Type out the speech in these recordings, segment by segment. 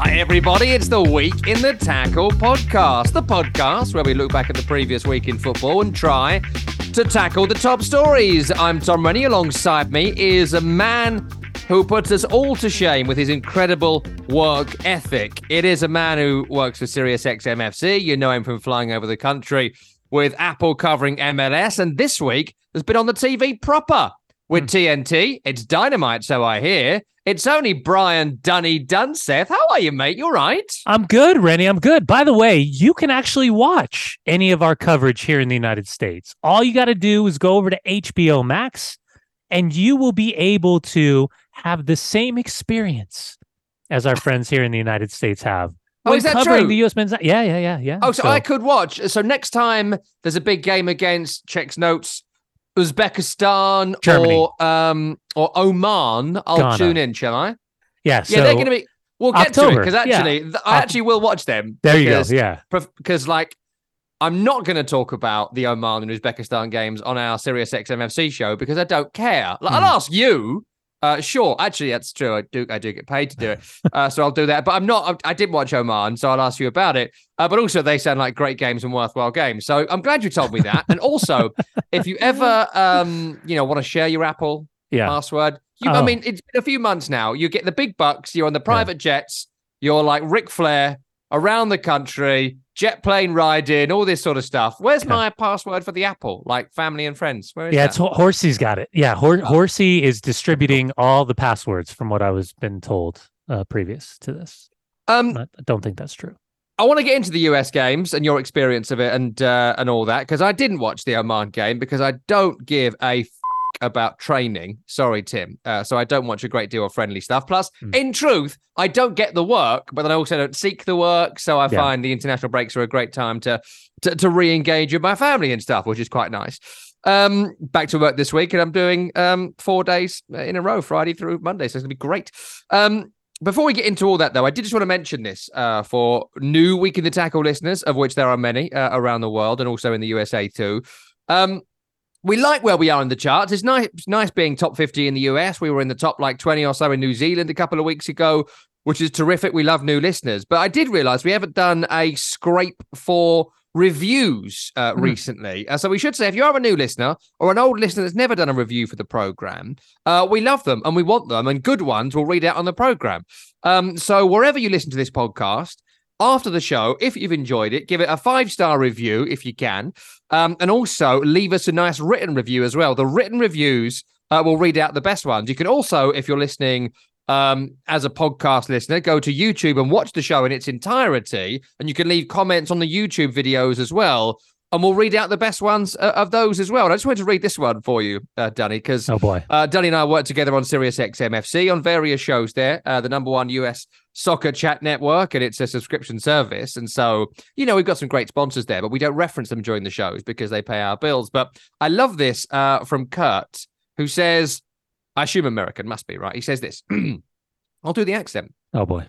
Hi, everybody. It's the Week in the Tackle podcast, the podcast where we look back at the previous week in football and try to tackle the top stories. I'm Tom Rennie. Alongside me is a man who puts us all to shame with his incredible work ethic. It is a man who works for SiriusXM FC. You know him from flying over the country with Apple covering MLS, and this week has been on the TV proper with hmm. TNT. It's dynamite, so I hear. It's only Brian Dunny Dunseth. How are you, mate? You're right. I'm good, Rennie. I'm good. By the way, you can actually watch any of our coverage here in the United States. All you got to do is go over to HBO Max and you will be able to have the same experience as our friends here in the United States have. Oh, is that covering true? The US men's yeah, yeah, yeah, yeah. Oh, so, I could watch. So next time there's a big game against checks notes, Uzbekistan Germany. or um or Oman, I'll Ghana. tune in, shall I? yeah, so yeah, they're going to be. We'll get to it because actually, th- I actually will watch them. there you go. Yeah. Because like, I'm not going to talk about the Oman and Uzbekistan games on our Sirius XMFC show because I don't care. Like, I'll Hmm. ask you. Uh, sure, actually, that's true. I do, I do get paid to do it, uh, so I'll do that. But I'm not. I, I did watch Oman, so I'll ask you about it. Uh, but also, they sound like great games and worthwhile games. So I'm glad you told me that. and also, if you ever, um, you know, want to share your Apple Yeah. password. You, I Oh. mean, it's been a few months now. You get the big bucks. You're on the private jets. You're like Ric Flair around the country, jet plane riding, all this sort of stuff. Where's Okay. my password for the Apple? Like family and friends. Where is Yeah, that? it's Ho- Horsey's got it. Yeah, Hor- Horsey is distributing all the passwords from what I was been told uh, previous to this. um, I don't think that's true. I want to get into the US games and your experience of it and uh, and all that because I didn't watch the Oman game because I don't give a about training. Sorry, Tim. Uh, so I don't watch a great deal of friendly stuff. Plus, Hmm. in truth, I don't get the work, but then I also don't seek the work. So I Yeah. find the international breaks are a great time to to, to re-engage with my family and stuff, which is quite nice. Um, back to work this week, and I'm doing um four days in a row, Friday through Monday. So it's gonna be great. Um, before we get into all that, though, I did just want to mention this uh, for new Week in the Tackle listeners, of which there are many uh, around the world and also in the USA too. Um, we like where we are in the charts. It's nice, it's nice being top 50 in the US. We were in the top like 20 or so in New Zealand a couple of weeks ago, which is terrific. We love new listeners. But I did realize we haven't done a scrape for reviews uh, Hmm. recently. Uh, so we should say if you are a new listener or an old listener that's never done a review for the program, uh, we love them and we want them, and good ones we'll read out on the program. Um, so wherever you listen to this podcast, after the show, if you've enjoyed it, give it a five star review if you can, um, and also leave us a nice written review as well. The written reviews uh, will read out the best ones. You can also, if you're listening um, as a podcast listener, go to YouTube and watch the show in its entirety, and you can leave comments on the YouTube videos as well. And we'll read out the best ones uh, of those as well. And I just wanted to read this one for you, uh, Danny, because Oh boy. uh, Dunny and I work together on Sirius XMFC on various shows there, uh, the number one US soccer chat network, and it's a subscription service. And so, you know, we've got some great sponsors there, but we don't reference them during the shows because they pay our bills. But I love this uh, from Kurt, who says, I assume American, must be, right? He says this I'll do the accent. Oh boy.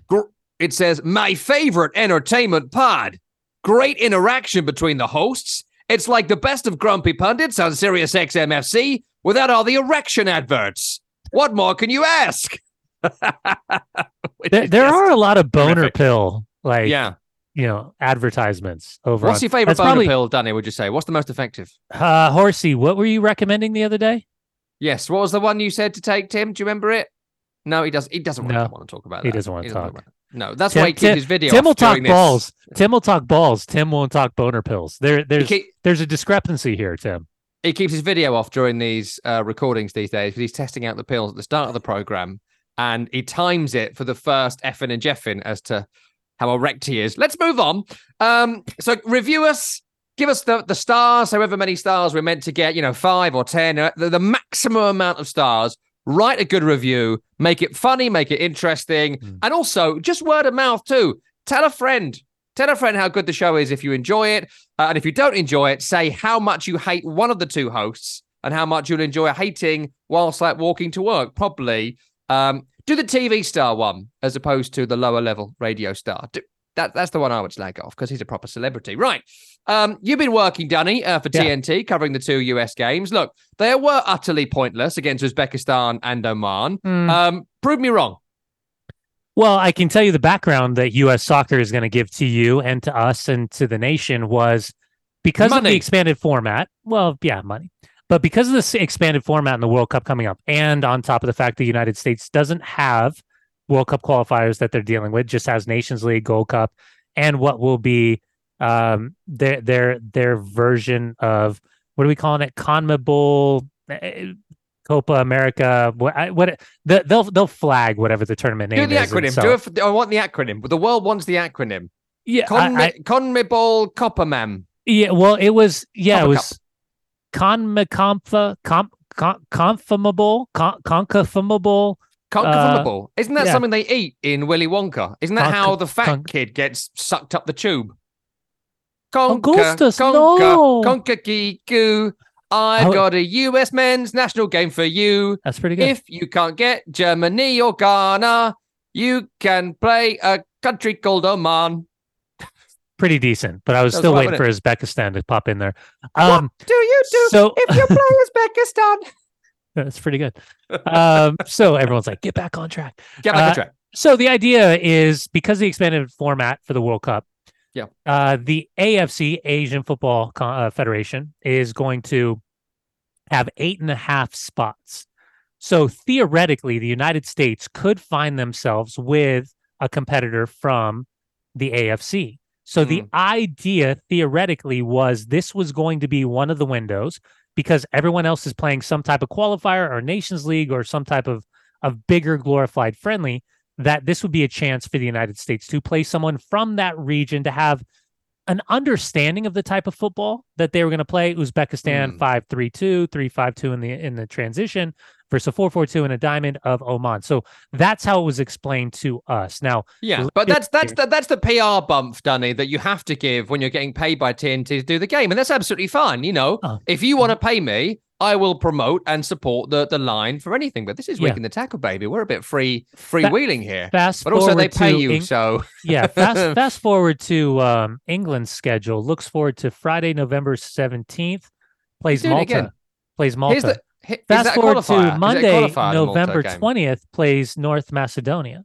It says, My favorite entertainment pod. Great interaction between the hosts. It's like the best of Grumpy Pundits on Sirius XMFC without all the erection adverts. What more can you ask? Which There, is there are a lot of boner terrific. pill like Yeah. you know advertisements over. What's on- your favorite boner probably- pill, Danny? Would you say? What's the most effective? Uh, Horsey, what were you recommending the other day? Yes. What was the one you said to take, Tim? Do you remember it? No, he doesn't. He doesn't No. want to talk about it. He that. doesn't wanna talk. about it. No, that's Tim- why he keeps Tim- his video. Tim will talk this. balls. Tim will talk balls. Tim won't talk boner pills. There, there's keep- there's a discrepancy here, Tim. he keeps his video off during these uh, recordings these days because he's testing out the pills at the start of the program and he times it for the first effing and jeffing as to how erect he is. Let's move on. Um, so review us, give us the, the stars, however many stars we're meant to get, you know, five or 10, uh, the, the maximum amount of stars. Write a good review, make it funny, make it interesting, Mm. and also just word of mouth too. Tell a friend. Tell a friend how good the show is if you enjoy it. Uh, and if you don't enjoy it, say how much you hate one of the two hosts and how much you'll enjoy hating whilst like walking to work. Probably um, do the TV star one as opposed to the lower level radio star. Do, that, that's the one I would slag off because he's a proper celebrity. Right. Um, you've been working, Danny, uh, for Yeah. TNT, covering the two US games. Look, they were utterly pointless against Uzbekistan and Oman. Hmm. Um, prove me wrong. Well, I can tell you the background that U.S. soccer is going to give to you and to us and to the nation was because of the expanded format. Well, yeah, money. But because of this expanded format in the World Cup coming up, and on top of the fact the United States doesn't have World Cup qualifiers that they're dealing with, just has Nations League, Gold Cup, and what will be um, their their their version of what are we calling it? CONMEBOL, eh, Copa America. What? What? The, they'll they'll flag whatever the tournament Do name the is. acronym. so- Do it. For, I want the acronym. The world wants the acronym. yeah, Con- I- I- CONMEBOL Copperman. yeah. Well, it was yeah, it was CONMECOMFA, com, con, confirmable, con, concafumable. Conconfirmable. Isn't that yeah. something they eat in Willy Wonka? Isn't that Conca- how the fat con- kid gets sucked up the tube? Conca, Augustus, conca, no. goo. I've How- got a US men's national game for you. That's pretty good. If you can't get Germany or Ghana, you can play a country called Oman. pretty decent, but I was still waiting for Uzbekistan to pop in there. Um, what do you do so if you play Uzbekistan? that's pretty good. Um, so everyone's like, get back on track. Get back Uh, on track. So the idea is because the expanded format for the World Cup, Yeah. uh, the AFC Asian Football uh, Federation is going to have eight and a half spots. So theoretically, the United States could find themselves with a competitor from the AFC. So the idea theoretically was this was going to be one of the windows because everyone else is playing some type of qualifier or Nations League or some type of of bigger glorified friendly that this would be a chance for the United States to play someone from that region to have an understanding of the type of football that they were going to play. Uzbekistan Hmm. 5-3-2, 3-5-2 in the in the transition versus 4-4-2 in a diamond of Oman. So that's how it was explained to us. Now, Yeah, but that's that's the, that's the PR bump, Dunny, that you have to give when you're getting paid by TNT to do the game, and that's absolutely fine. You know, Oh. if you want to pay me, I will promote and support the the line for anything. But this is Yeah. in the tackle, baby. We're a bit free freewheeling here, fast but also they forward pay to you, Eng- so yeah, fast fast forward to um, England's schedule. Looks forward to Friday, November seventeenth. Plays doing it again. Malta. Plays Malta. the. fast forward qualifier? To Monday, qualifier, the Malta November twentieth. Plays North Macedonia.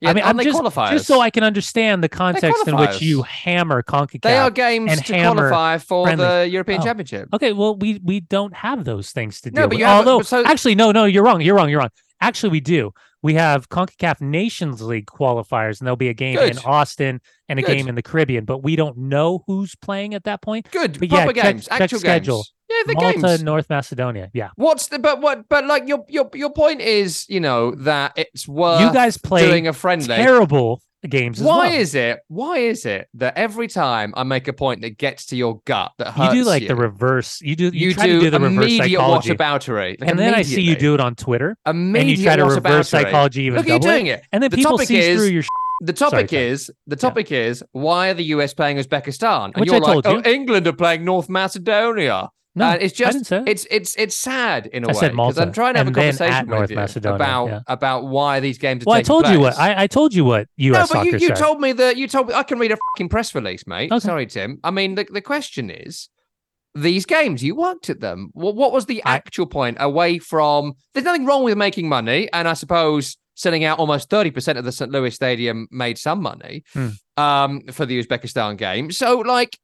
Yeah, I mean, I'm just qualifiers? just so I can understand the context in which you hammer Concacaf. They are games to qualify for friendly. the European Oh. Championship. Okay, well, we we don't have those things to do. No, but with. you have- Although, so- actually, no, no, you're wrong. You're wrong. You're wrong. Actually, we do. We have CONCACAF Nations League qualifiers, and there'll be a game in Austin and a Good. game in the Caribbean, but we don't know who's playing at that point. Good, But yeah, proper check- games, check actual schedule. games. Yeah, the Malta, games. North Macedonia. Yeah. What's the but what but like your your your point is you know that it's worth you guys play doing a friendly. terrible games as Why well. is it? Why is it that every time I make a point that gets to your gut that hurts you do like the reverse. You do. You, you try do, to do the reverse psychology, whataboutery, like and then I see you do it on Twitter, and you try to reverse psychology even Look you it, doing it. and then The people see is- through your. Sh- The topic Sorry, is the topic is why are the US playing Uzbekistan? And Which you're I like, oh, you. England are playing North Macedonia. No, and it's just didn't say that. it's it's it's sad in a I way said because I'm trying to have a conversation with North you Macedonia, about yeah. about why these games are well, I told you what. I, I told you what U.S. No, but you, you said. told me that you told me I can read a fucking press release, mate. Okay. Sorry, Tim. I mean, the, the question is these games, you worked at them. What, what was the actual point away from? There's nothing wrong with making money, and I suppose selling out almost 30% of the St. Louis Stadium made some money Hmm. um, for the Uzbekistan game. So, like,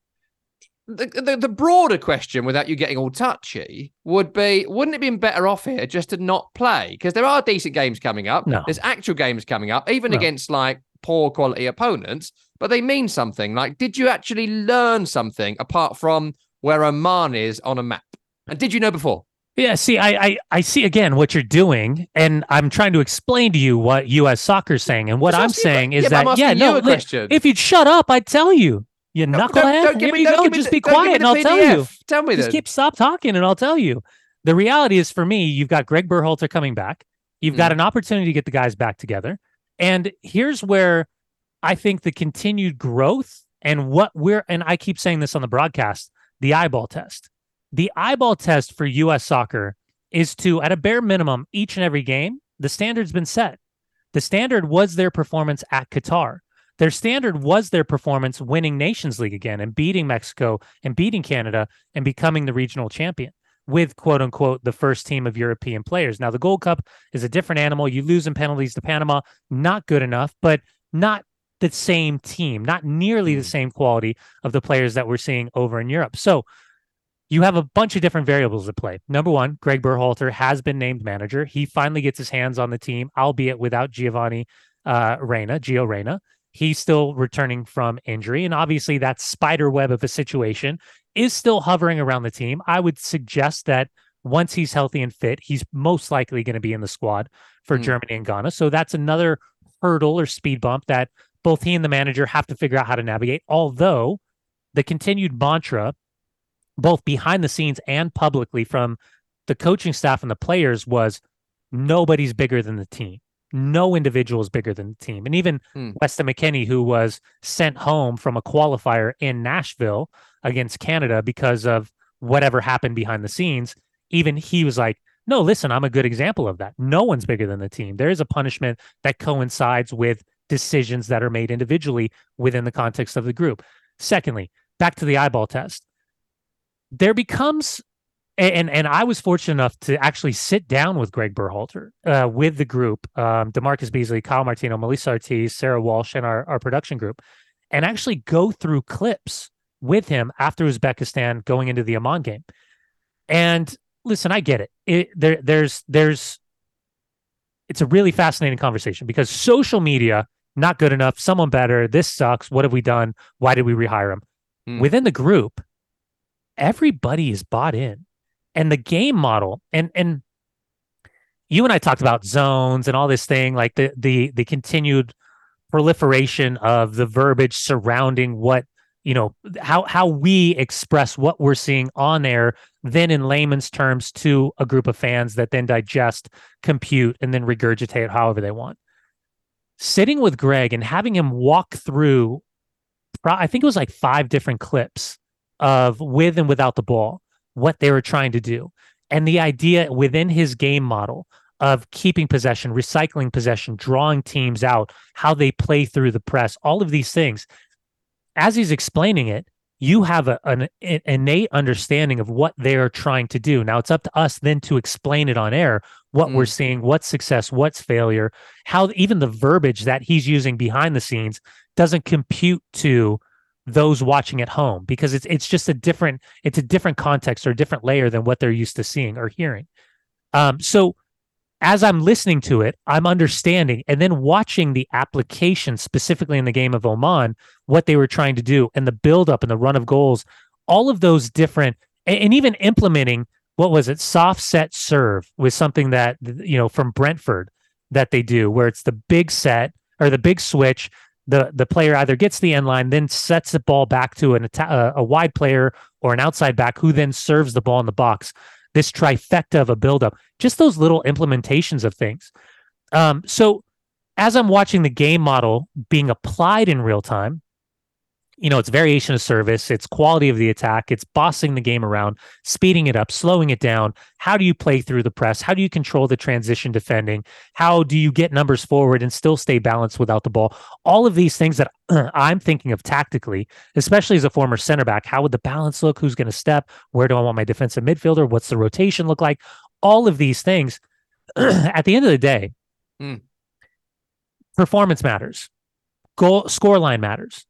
the, the the broader question, without you getting all touchy, would be: Wouldn't it have been better off here just to not play? Because there are decent games coming up. No. There's actual games coming up, even No. against like poor quality opponents, but they mean something. Like, did you actually learn something apart from where Oman is on a map? And did you know before? Yeah, see, I, I I see again what you're doing, and I'm trying to explain to you what U.S. soccer's saying, and what Just I'm asking you- saying is yeah, that yeah, no, you a li- question. if you'd shut up, I'd tell you. You No, knucklehead. don't, don't Here me, you go. Just the- be don't give me quiet, and I'll tell you. Tell me Just then. keep stop talking, and I'll tell you. The reality is, for me, you've got Greg Berhalter coming back. You've Mm. got an opportunity to get the guys back together, and here's where I think the continued growth and what we're and I keep saying this on the broadcast, the eyeball test. The eyeball test for U.S. soccer is to, at a bare minimum, each and every game, the standard's been set. The standard was their performance at Qatar. Their standard was their performance winning Nations League again and beating Mexico and beating Canada and becoming the regional champion. with quote unquote the first team of European players. Now, the Gold Cup is a different animal. You lose in penalties to Panama, not good enough, but not the same team, not nearly the Mm. same quality of the players that we're seeing over in Europe. So you have a bunch of different variables at play. Number one, Greg Berhalter has been named manager. He finally gets his hands on the team, albeit without Giovanni uh, Reyna, Gio Reyna. He's still returning from injury. And obviously, that spider web of a situation is still hovering around the team. I would suggest that once he's healthy and fit, he's most likely going to be in the squad for Mm. Germany and Ghana. So that's another hurdle or speed bump that both he and the manager have to figure out how to navigate. Although the continued mantra, both behind the scenes and publicly from the coaching staff and the players, was nobody's bigger than the team. No individual is bigger than the team. And even Hmm. Weston McKennie, who was sent home from a qualifier in Nashville against Canada because of whatever happened behind the scenes, even he was like, no, listen, I'm a good example of that. No one's bigger than the team. There is a punishment that coincides with decisions that are made individually within the context of the group. Secondly, back to the eyeball test. There becomes and and I was fortunate enough to actually sit down with Greg Berhalter uh, with the group, um, DaMarcus Beasley, Kyle Martino, Melissa Ortiz, Sarah Walsh, and our, our production group, and actually go through clips with him after Uzbekistan going into the Oman game. And listen, I get it. it there, there's there's it's a really fascinating conversation because social media not good enough. Someone better. This sucks. What have we done? Why did we rehire him? Hmm. Within the group, everybody is bought in, and the game model and and you and I talked about zones and all this thing, like the the the continued proliferation of the verbiage surrounding what you know how how we express what we're seeing on air then in layman's terms to a group of fans that then digest compute and then regurgitate however they want. Sitting with greg and having him walk through i think it was like five different clips of with and without the ball what they were trying to do and the idea within his game model of keeping possession recycling possession drawing teams out how they play through the press all of these things as he's explaining it, you have a, an, an innate understanding of what they are trying to do. Now it's up to us then to explain it on air, what we're Mm. seeing, what's success, what's failure, how even the verbiage that he's using behind the scenes doesn't compute to those watching at home because it's it's just a different it's a different context or a different layer than what they're used to seeing or hearing. Um, so as I'm listening to it, I'm understanding and then watching the application specifically in the game of Oman, what they were trying to do and the buildup and the run of goals, all of those different, and, and even implementing what was it, soft set serve was something that, you know, from Brentford that they do, where it's the big set or the big switch. The, the player either gets the end line, then sets the ball back to an atta- uh, a wide player or an outside back who then serves the ball in the box. This trifecta of a buildup just those little implementations of things. Um, so as I'm watching the game model being applied in real time, you know, it's variation of service, it's quality of the attack, it's bossing the game around, speeding it up, slowing it down. How do you play through the press? How do you control the transition defending? How do you get numbers forward and still stay balanced without the ball? All of these things that I'm thinking of tactically, especially as a former center back, how would the balance look? Who's going to step? Where do I want my defensive midfielder? What's the rotation look like? All of these things, at the end of the day, Mm. performance matters, goal score line matters.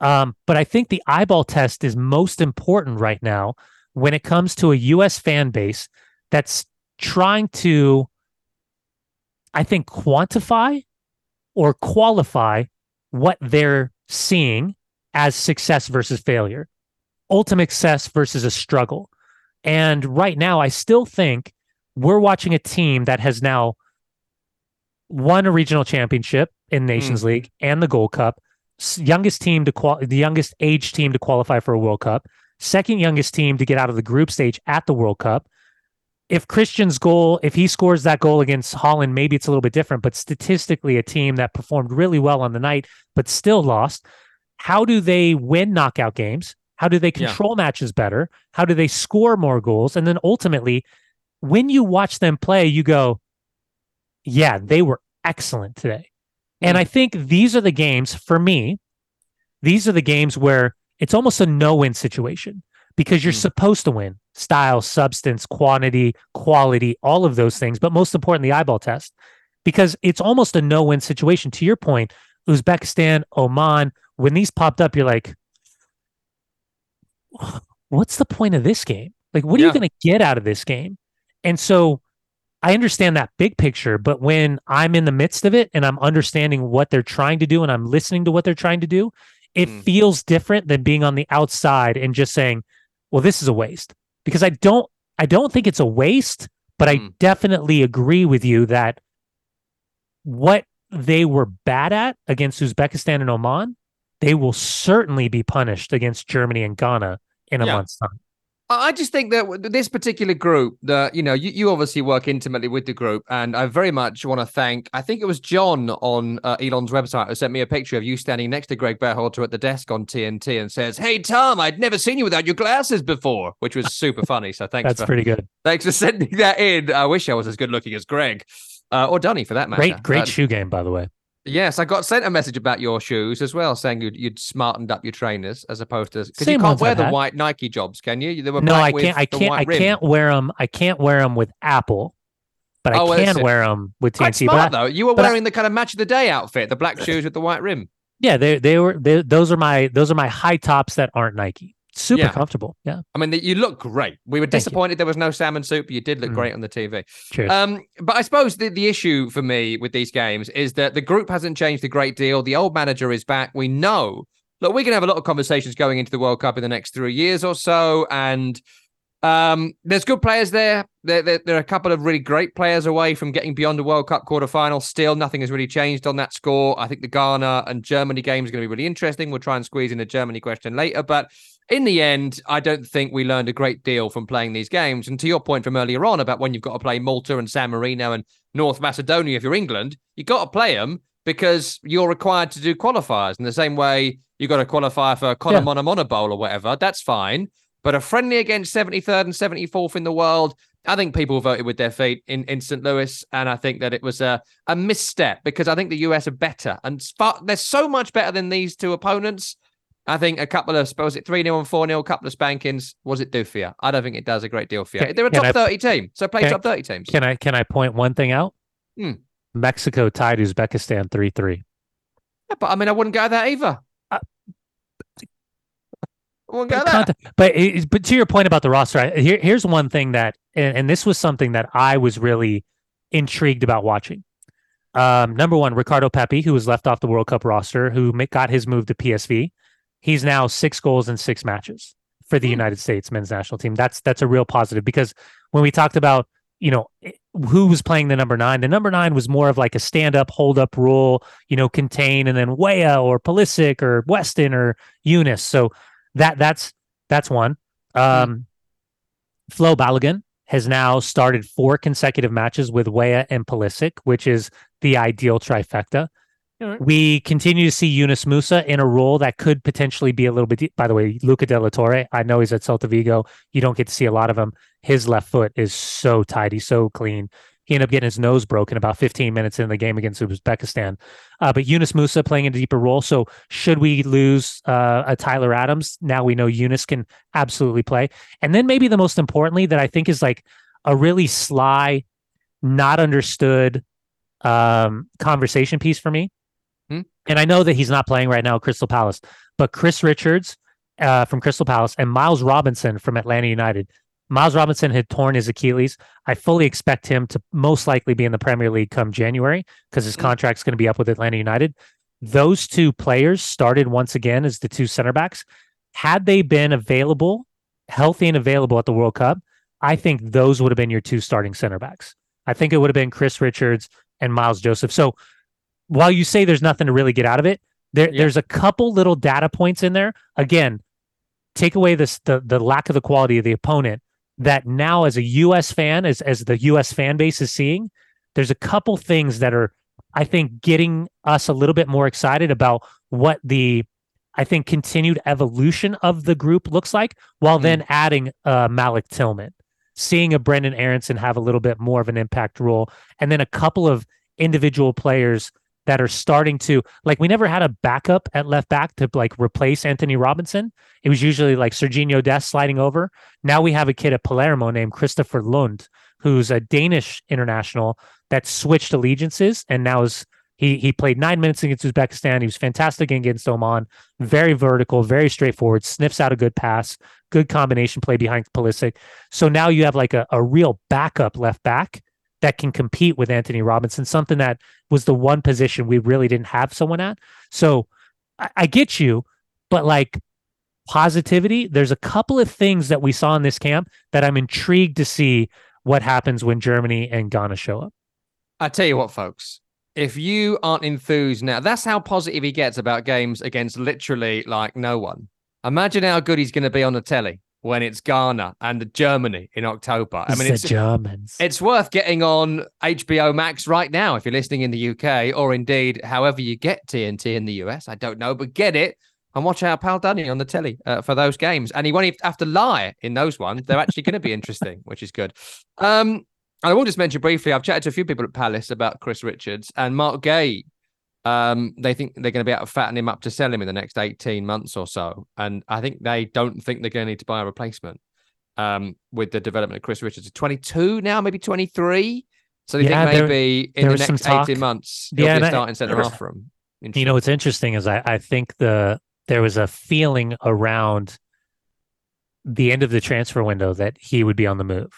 Um, but I think the eyeball test is most important right now when it comes to a U.S. fan base that's trying to, I think, quantify or qualify what they're seeing as success versus failure, ultimate success versus a struggle. And right now, I still think we're watching a team that has now won a regional championship in Nations League and the Gold Cup, youngest team to qual the youngest age team to qualify for a World Cup, second youngest team to get out of the group stage at the World Cup. If Christian's goal, if he scores that goal against Holland, maybe it's a little bit different, but statistically, a team that performed really well on the night but still lost. How do they win knockout games? How do they Yeah. control matches better? How do they score more goals? And then ultimately, when you watch them play, you go, yeah, they were excellent today. And Mm. I think these are the games for me. These are the games where it's almost a no-win situation because you're Mm. supposed to win style, substance, quantity, quality, all of those things. But most important, the eyeball test, because it's almost a no win situation. To your point, Uzbekistan, Oman, when these popped up, you're like, what's the point of this game? Like, what are Yeah. you going to get out of this game? And so I understand that big picture, but when I'm in the midst of it and I'm understanding what they're trying to do and I'm listening to what they're trying to do, it Mm. feels different than being on the outside and just saying, well, this is a waste. Because I don't I don't think it's a waste, but I Mm. definitely agree with you that what they were bad at against Uzbekistan and Oman, they will certainly be punished against Germany and Ghana in a Yeah. month's time. I just think that this particular group, that you know, you, you obviously work intimately with the group, and I very much want to thank. I think it was John on uh, Elon's website who sent me a picture of you standing next to Greg Berhalter at the desk on TNT and says, "Hey Tom, I'd never seen you without your glasses before," which was super funny. So thanks That's for pretty good. thanks for sending that in. I wish I was as good looking as Greg. Uh, or Dunny for that matter. Great, great Uh, shoe game, by the way. Yes, I got sent a message about your shoes as well, saying you'd, you'd smartened up your trainers as opposed to because you can't wear I've the had. white Nike jobs, can you? They were No, I can't. I can't. I rim. can't wear them. I can't wear them with Apple, but I Oh, well, can wear them with Quite TNT. But smart I- though. You were but I- wearing the kind of match of the day outfit, the black shoes with the white rim. yeah, they they were. They, those are my those are my high tops that aren't Nike. Super Yeah. comfortable. Yeah. I mean, you look great. We were disappointed there was no salmon soup, but you did look Mm. great on the TV. Cheers. Um, but I suppose the, the issue for me with these games is that the group hasn't changed a great deal. The old manager is back. We know. Look, we can have a lot of conversations going into the World Cup in the next three years or so, and um, there's good players there. There, there. there are a couple of really great players away from getting beyond the World Cup quarterfinal. Still, nothing has really changed on that score. I think the Ghana and Germany game is going to be really interesting. We'll try and squeeze in a Germany question later, but in the end, I don't think we learned a great deal from playing these games. And to your point from earlier on about when you've got to play Malta and San Marino and North Macedonia, if you're England, you've got to play them because you're required to do qualifiers. In the same way, you've got to qualify for Conor Yeah. Bowl or whatever. That's fine. But a friendly against 73rd and 74th in the world, I think people voted with their feet in, in St. Louis. And I think that it was a, a misstep because I think the US are better. And far, they're so much better than these two opponents. I think a couple of, was it 3 0 and 4 0, a couple of spankings. Was it do for you? I don't think it does a great deal for you. Can- They're a top I- 30 team. So play can- top 30 teams. Can I can I point one thing out? Hmm. Mexico tied Uzbekistan three three. Yeah, but I mean, I wouldn't go there either. Uh, I wouldn't go But, content- but it- but to your point about the roster, I, here, here's one thing that, and, and this was something that I was really intrigued about watching. Um, number one, Ricardo Pepi, who was left off the World Cup roster, who got his move to PSV. He's now six goals in six matches for the Hmm. United States men's national team. That's that's a real positive because when we talked about you know eh, who was playing the number nine, the number nine was more of like a stand up, hold up rule, you know, contain, and then Weah or Pulisic or Weston or Yunus. So that that's that's one. Um, Flo Balogun has now started four consecutive matches with Weah and Pulisic, which is the ideal trifecta. Alright. We continue to see Yunus Musah in a role that could potentially be a little bit. Deep. By the way, Luca De La Torre, I know he's at Celta Vigo. You don't get to see a lot of him. His left foot is so tidy, so clean. He ended up getting his nose broken about 15 minutes in the game against Uzbekistan. Uh, but Yunus Musah playing a deeper role. So should we lose uh, a Tyler Adams? Now we know Yunus can absolutely play. And then maybe the most importantly that I think is like a really sly, not understood um, conversation piece for me. Hmm. And I know that he's not playing right now at Crystal Palace, but Chris Richards uh, from Crystal Palace and Miles Robinson from Atlanta United. Miles Robinson had torn his Achilles. I fully expect him to most likely be in the Premier League come January because his Hmm. contract's going to be up with Atlanta United. Those two players started once again as the two center backs. Had they been available, healthy and available at the World Cup, I think those would have been your two starting center backs. I think it would have been Chris Richards and Miles Joseph. So while you say there's nothing to really get out of it, there Yeah. there's a couple little data points in there. Again, take away this the the lack of the quality of the opponent that now as a US fan, as as the US fan base is seeing, there's a couple things that are I think getting us a little bit more excited about what the I think continued evolution of the group looks like, while Mm. then adding uh, Malik Tillman, seeing a Brenden Aaronson have a little bit more of an impact role, and then a couple of individual players that are starting to like we never had a backup at left back to like replace Antonee Robinson. It was usually like Sergiño Dest sliding over. Now we have a kid at Palermo named Kristoffer Lund, who's a Danish international that switched allegiances and now is he he played nine minutes against Uzbekistan. He was fantastic against Oman. Very vertical, very straightforward. Sniffs out a good pass. Good combination play behind Pulisic. So now you have like a, a real backup left back that can compete with Antonee Robinson. Something that was the one position we really didn't have someone at. So I, I get you, but like positivity, there's a couple of things that we saw in this camp that I'm intrigued to see what happens when Germany and Ghana show up. I tell you what, folks, if you aren't enthused now, that's how positive he gets about games against literally like no one. Imagine how good he's going to be on the telly when it's Ghana and Germany in October. I mean, the it's Germans. it's worth getting on HBO Max right now if you're listening in the UK or indeed however you get TNT in the US. I don't know, but get it and watch our pal Danny on the telly uh, for those games. And he won't even have to lie in those ones. They're actually going to be interesting, which is good. Um, I will just mention briefly, I've chatted to a few people at Palace about Chris Richards and Marc Guéhi. Um, they think they're going to be able to fatten him up to sell him in the next 18 months or so. And I think they don't think they're going to need to buy a replacement um, with the development of Chris Richards. 22 now, maybe 23. So they Yeah, think there- maybe in there the next 18 months, he'll Yeah, be and a I- starting centre half for him. You know what's interesting is I, I think the there was a feeling around the end of the transfer window that he would be on the move,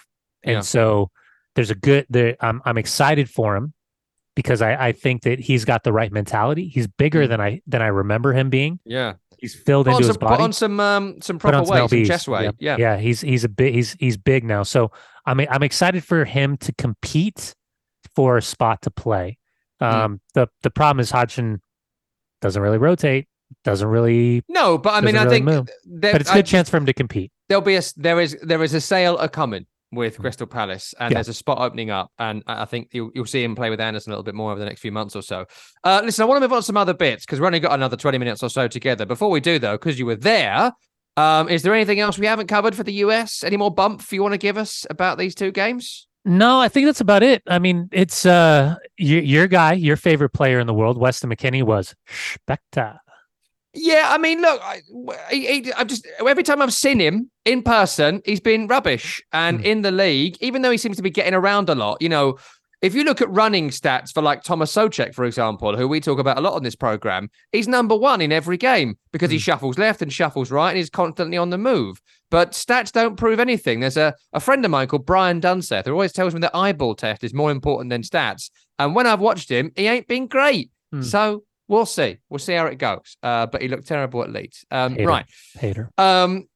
and Yeah. so there's a good. There, I'm I'm excited for him because I I think that he's got the right mentality. He's bigger Mm. than I than I remember him being. Yeah. He's filled Put on into some, his put on some um some proper on some weight, some chest weight. Yep. Yeah. yeah. He's he's a big he's he's big now. So I'm I'm excited for him to compete for a spot to play. Mm. Um, the the problem is Hodgson doesn't really rotate, doesn't really, No, but I mean, Doesn't I really think there, but it's a I- good chance for him to compete. there'll be a s- there is there is a sale a coming with Crystal Palace, and Yeah. there's a spot opening up, and I think you'll you'll see him play with Andersen a little bit more over the next few months or so. Uh, listen, I want to move on to some other bits because we've only got another 20 minutes or so together. Before we do, though, because you were there, um, is there anything else we haven't covered for the US? Any more bump you want to give us about these two games? No, I think that's about it. I mean, it's uh your your guy, your favorite player in the world, Weston McKennie, was spectacular. Yeah, I mean, look, I, he, he, I've just every time I've seen him in person, he's been rubbish, and Hmm. in the league, even though he seems to be getting around a lot, you know, if you look at running stats for like Thomas Souček, for example, who we talk about a lot on this program, he's number one in every game because he Hmm. shuffles left and shuffles right, and he's constantly on the move. But stats don't prove anything. There's a, a friend of mine called Brian Dunseth who always tells me that eyeball test is more important than stats, and when I've watched him, he ain't been great. Hmm. So we'll see. We'll see how it goes. Uh, but he looked terrible at Leeds. Um, Hater. right. Hater. Um,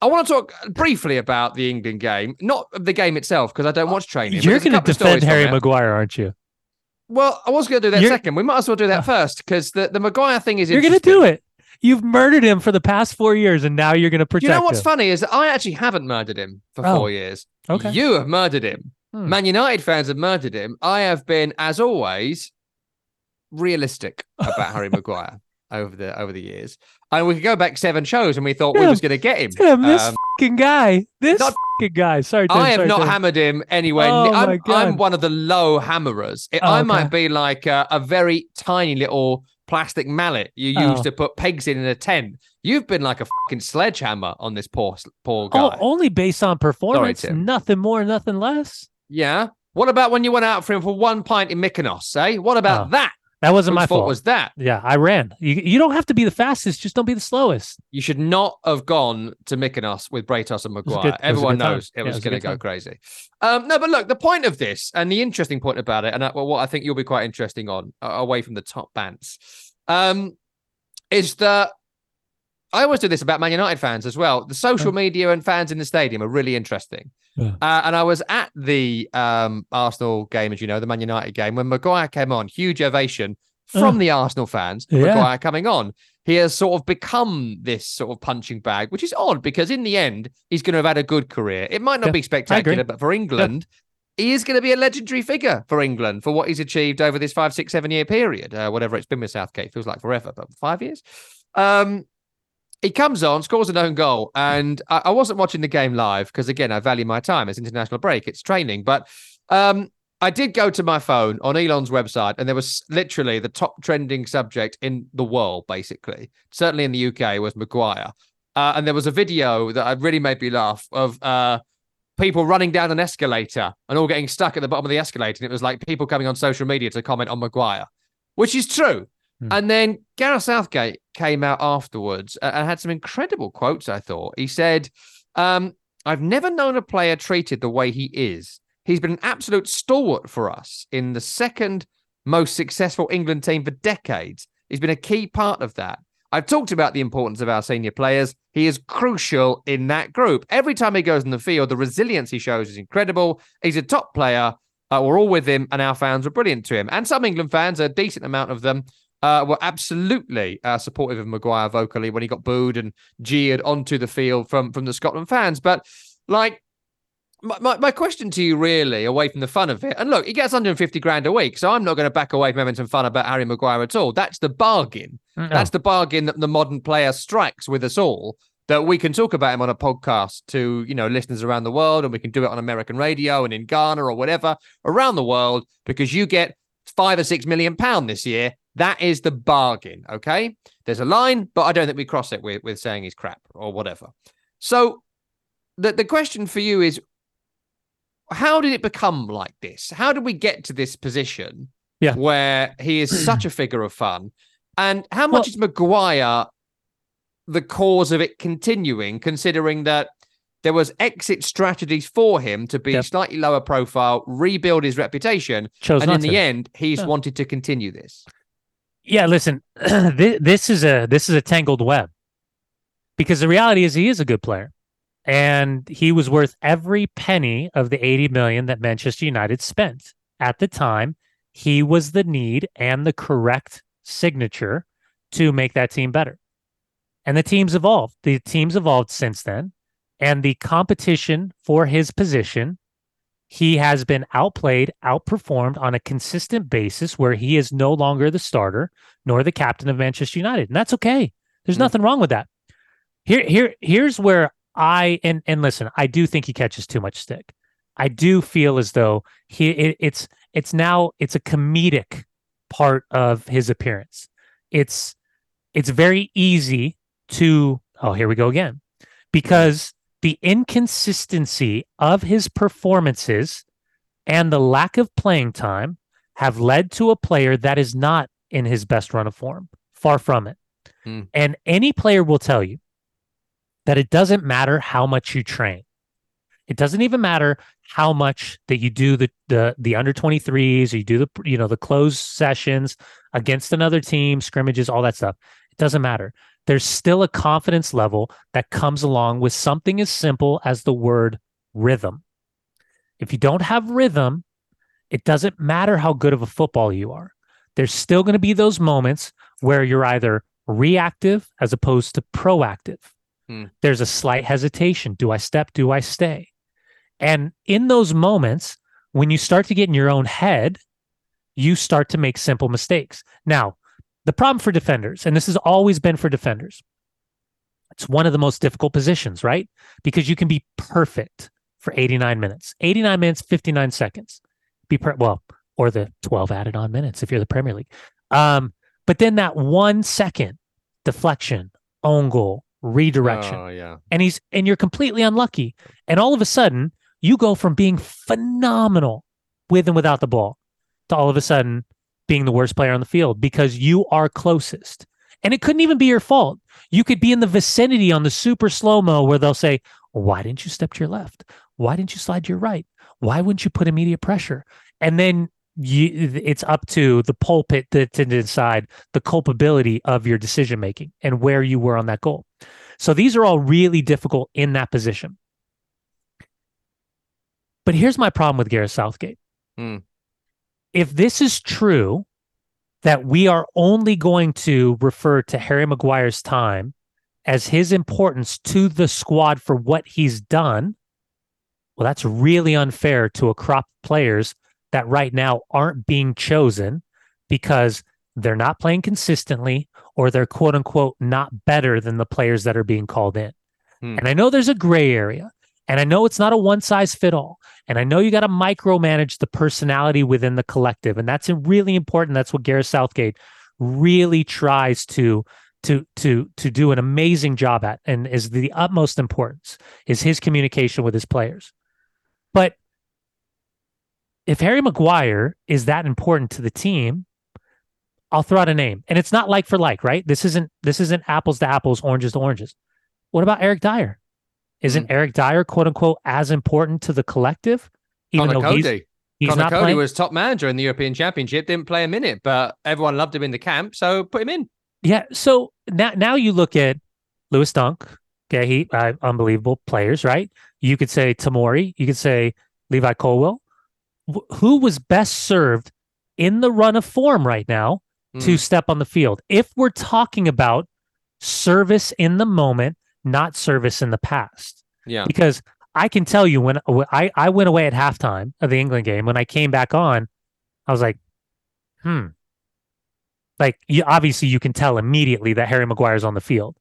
I want to talk briefly about the England game, not the game itself, because I don't watch training. You're going to defend Harry. Maguire, aren't you? Well, I was going to do that You're- second. We might as well do that Uh, first because the, the Maguire thing is You're going to do it. You've murdered him for the past four years, and now you're going to protect You know what's him. funny is that I actually haven't murdered him for four years. okay. You have murdered him. Hmm. Man United fans have murdered him. I have been, as always, realistic about Harry Maguire over the over the years. And we could go back seven shows and we thought we Yeah. was going to get him. Damn, this Um, fucking guy. This not- fucking guy. Sorry, Tim, I have sorry, not Tim. hammered him anywhere. Oh I'm, I'm one of the low hammerers. It- Oh, I okay. might be like a, a very tiny little plastic mallet you use Oh. to put pegs in in a tent. You've been like a fucking sledgehammer on this poor poor Oh, guy. only based on performance, Tim. nothing more, nothing less. Yeah. What about when you went out for him for one pint in Mykonos? Eh? What about Oh, that? That wasn't Whose my fault fault. was that? yeah, I ran. You, you don't have to be the fastest, just don't be the slowest. You should not have gone to Mykonos with Bratos and Maguire. good- it was a Everyone knows it Yeah, was, was going to go crazy. Um, no, but look, the point of this and the interesting point about it, and uh, well, what I think you'll be quite interesting on, uh, away from the top bands, um, is that I always do this about Man United fans as well. The social media and fans in the stadium are really interesting. Yeah. Uh, and I was at the um, Arsenal game, as you know, the Man United game, when Maguire came on, huge ovation from Uh, the Arsenal fans. yeah. Maguire coming on. He has sort of become this sort of punching bag, which is odd because in the end, he's going to have had a good career. It might not Yeah, be spectacular, but for England, he is going to be a legendary figure for England for what he's achieved over this five, six, seven year period, uh, whatever it's been with Southgate. Feels like forever, but five years. Um, he comes on, scores an own goal, and I, I wasn't watching the game live because, again, I value my time. It's international break, it's training, but um, I did go to my phone on Elon's website, and there was literally the top trending subject in the world, basically. Certainly in the UK was Maguire. Uh, and there was a video that really made me laugh of uh, people running down an escalator and all getting stuck at the bottom of the escalator. And it was like people coming on social media to comment on Maguire, which is true. Hmm. And then Gareth Southgate came out afterwards and had some incredible quotes, I thought. He said, um, I've never known a player treated the way he is. He's been an absolute stalwart for us in the second most successful England team for decades. He's been a key part of that. I've talked about the importance of our senior players. He is crucial in that group. Every time he goes in the field, the resilience he shows is incredible. He's a top player. Uh, we're all with him, and our fans were brilliant to him. And some England fans, a decent amount of them, uh, were absolutely uh, supportive of Maguire vocally when he got booed and jeered onto the field from from the Scotland fans. But like my, my, my, question to you really away from the fun of it and look he gets 150 grand a week so i'm not going to back away from having some fun about harry maguire at all that's the bargain no. that's the bargain that the modern player strikes with us all that we can talk about him on a podcast to you know listeners around the world and we can do it on american radio and in ghana or whatever around the world because you get five or six million pound this year that is the bargain okay there's a line but i don't think we cross it with, with saying he's crap or whatever so the, the question for you is how did it become like this? How did we get to this position yeah. where he is such a figure of fun? And how much well, is Maguire the cause of it continuing, considering that there was exit strategies for him to be yep. slightly lower profile, rebuild his reputation, Chose and in to. the end, he's yeah. wanted to continue this. Yeah, listen, this, is a this is a tangled web because the reality is he is a good player and he was worth every penny of the 80 million that Manchester United spent. At the time, he was the need and the correct signature to make that team better. And the team's evolved. The team's evolved since then. And the competition for his position, he has been outplayed, outperformed on a consistent basis where he is no longer the starter nor the captain of Manchester United. And that's okay. There's mm. nothing wrong with that. Here, here, here's where I and and listen, I do think he catches too much stick. I do feel as though he it, it's it's now it's a comedic part of his appearance. It's it's very easy to oh here we go again because the inconsistency of his performances and the lack of playing time have led to a player that is not in his best run of form. Far from it. Hmm. And any player will tell you that it doesn't matter how much you train. It doesn't even matter how much that you do the the the under 23s, or you do the you know the closed sessions against another team, scrimmages, all that stuff. It doesn't matter. There's still a confidence level that comes along with something as simple as the word rhythm. If you don't have rhythm, it doesn't matter how good of a football you are. There's still going to be those moments where you're either reactive as opposed to proactive. Hmm. There's a slight hesitation. Do I step? Do I stay? And in those moments, when you start to get in your own head, you start to make simple mistakes. Now, the problem for defenders, and this has always been for defenders, it's one of the most difficult positions, right? Because you can be perfect for 89 minutes, 89 minutes, 59 seconds. Be per- well, or the 12 added on minutes if you're the Premier League. Um, but then that one second deflection, own goal, redirection. Oh, yeah. And he's and you're completely unlucky. And all of a sudden, you go from being phenomenal with and without the ball to all of a sudden being the worst player on the field because you are closest. And it couldn't even be your fault. You could be in the vicinity on the super slow mo where they'll say, Why didn't you step to your left? Why didn't you slide to your right? Why wouldn't you put immediate pressure? And then you, it's up to the pulpit to, to decide the culpability of your decision making and where you were on that goal. So these are all really difficult in that position. But here's my problem with Gareth Southgate. Hmm. If this is true, that we are only going to refer to Harry Maguire's time as his importance to the squad for what he's done, well, that's really unfair to a crop of players that right now aren't being chosen because they're not playing consistently or they're quote unquote not better than the players that are being called in. Hmm. And I know there's a gray area. And I know it's not a one size fit all. And I know you got to micromanage the personality within the collective. And that's really important. That's what Gareth Southgate really tries to to to to do an amazing job at and is the utmost importance is his communication with his players. But if Harry Maguire is that important to the team, I'll throw out a name. And it's not like for like, right? This isn't this isn't apples to apples, oranges to oranges. What about Eric Dier? Isn't mm. Eric Dier quote unquote as important to the collective? Even Conor though Coady. he's, he's Conor not Coady playing? was top manager in the European Championship, didn't play a minute, but everyone loved him in the camp, so put him in. Yeah. So now now you look at Lewis Dunk, okay, he uh, unbelievable players, right? You could say Tomori. you could say Levi Colwill who was best served in the run of form right now mm. to step on the field. If we're talking about service in the moment, not service in the past. Yeah. Because I can tell you when I, I went away at halftime of the England game, when I came back on, I was like, hmm. Like, you, obviously, you can tell immediately that Harry Maguire's on the field.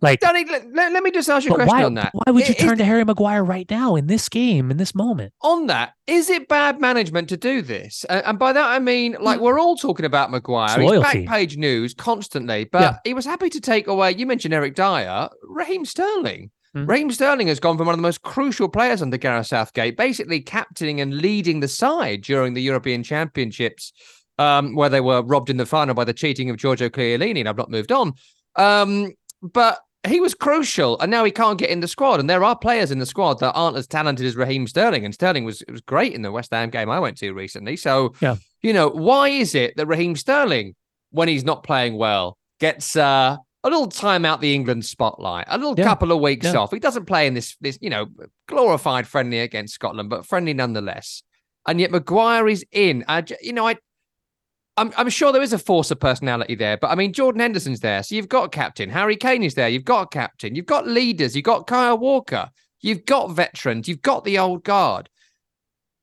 Like, Danny, let, let, me just ask you a question why, on that. Why would you turn to Harry Maguire right now in this game, in this moment? On that, is it bad management to do this? Uh, and by that, I mean, like, hmm. we're all talking about Maguire. He's back page news constantly, but yeah. he was happy to take away, you mentioned Eric Dier, Raheem Sterling. Mm. Raheem Sterling has gone from one of the most crucial players under Gareth Southgate, basically captaining and leading the side during the European Championships, um, where they were robbed in the final by the cheating of Giorgio Chiellini, and I've not moved on. Um, but he was crucial, and now he can't get in the squad. And there are players in the squad that aren't as talented as Raheem Sterling, and Sterling was was great in the West Ham game I went to recently. So, yeah. you know, why is it that Raheem Sterling, when he's not playing well, gets uh, a little time out the England spotlight, a little yeah. couple of weeks yeah. off? He doesn't play in this this you know glorified friendly against Scotland, but friendly nonetheless. And yet Maguire is in. I, you know, I I'm, I'm sure there is a force of personality there, but I mean, Jordan Henderson's there. So you've got a captain. Harry Kane is there. You've got a captain. You've got leaders. You've got Kyle Walker. You've got veterans. You've got the old guard.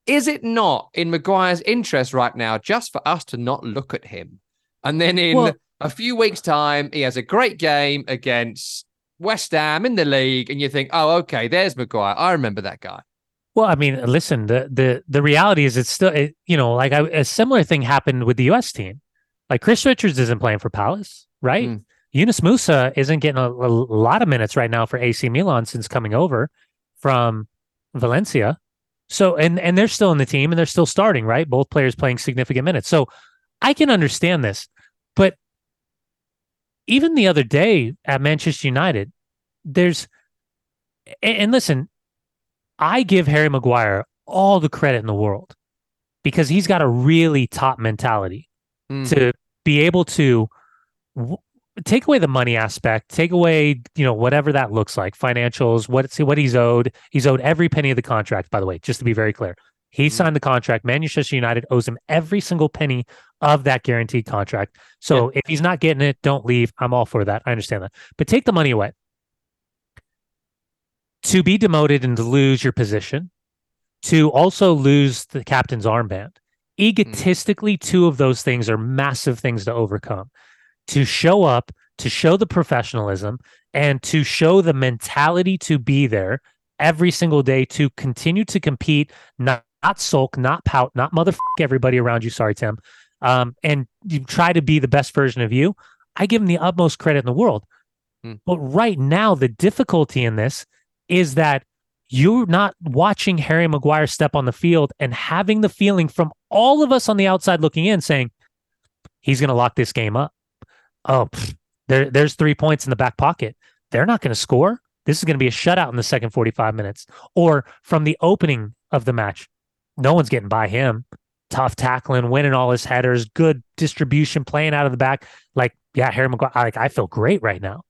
Is it not in Maguire's interest right now just for us to not look at him? And then in well, a few weeks' time, he has a great game against West Ham in the league, and you think, oh, okay, there's Maguire. I remember that guy. Well, I mean, listen, the the the reality is it's still, it, you know, like I, a similar thing happened with the U.S. team. Like Chris Richards isn't playing for Palace, right? Mm. Yunus Musah isn't getting a, a, lot of minutes right now for AC Milan since coming over from Valencia. So, and and they're still in the team and they're still starting, right? Both players playing significant minutes. So, I can understand this, but even the other day at Manchester United, there's and, and listen, I give Harry Maguire all the credit in the world because he's got a really top mentality mm. to be able to w- take away the money aspect, take away, you know, whatever that looks like, financials, what what he's owed. He's owed every penny of the contract, by the way, just to be very clear. He mm. signed the contract. Manchester United owes him every single penny of that guaranteed contract. So yeah. if he's not getting it, don't leave. I'm all for that. I understand that. But take the money away to be demoted and to lose your position, to also lose the captain's armband. Egotistically, two of those things are massive things to overcome. To show up, to show the professionalism, and to show the mentality to be there every single day to continue to compete, not, not sulk, not pout, not motherfuck everybody around you. Sorry, Tim. Um, and you try to be the best version of you. I give him the utmost credit in the world. Hmm. But right now, the difficulty in this is that you're not watching Harry Maguire step on the field and having the feeling from all of us on the outside looking in saying, he's going to lock this game up. Oh, pff, there, there's three points in the back pocket. They're not going to score. This is going to be a shutout in the second 45 minutes. Or from the opening of the match, no one's getting by him. Tough tackling, winning all his headers, good distribution, playing out of the back. Like, yeah, Harry Maguire, like I feel great right now.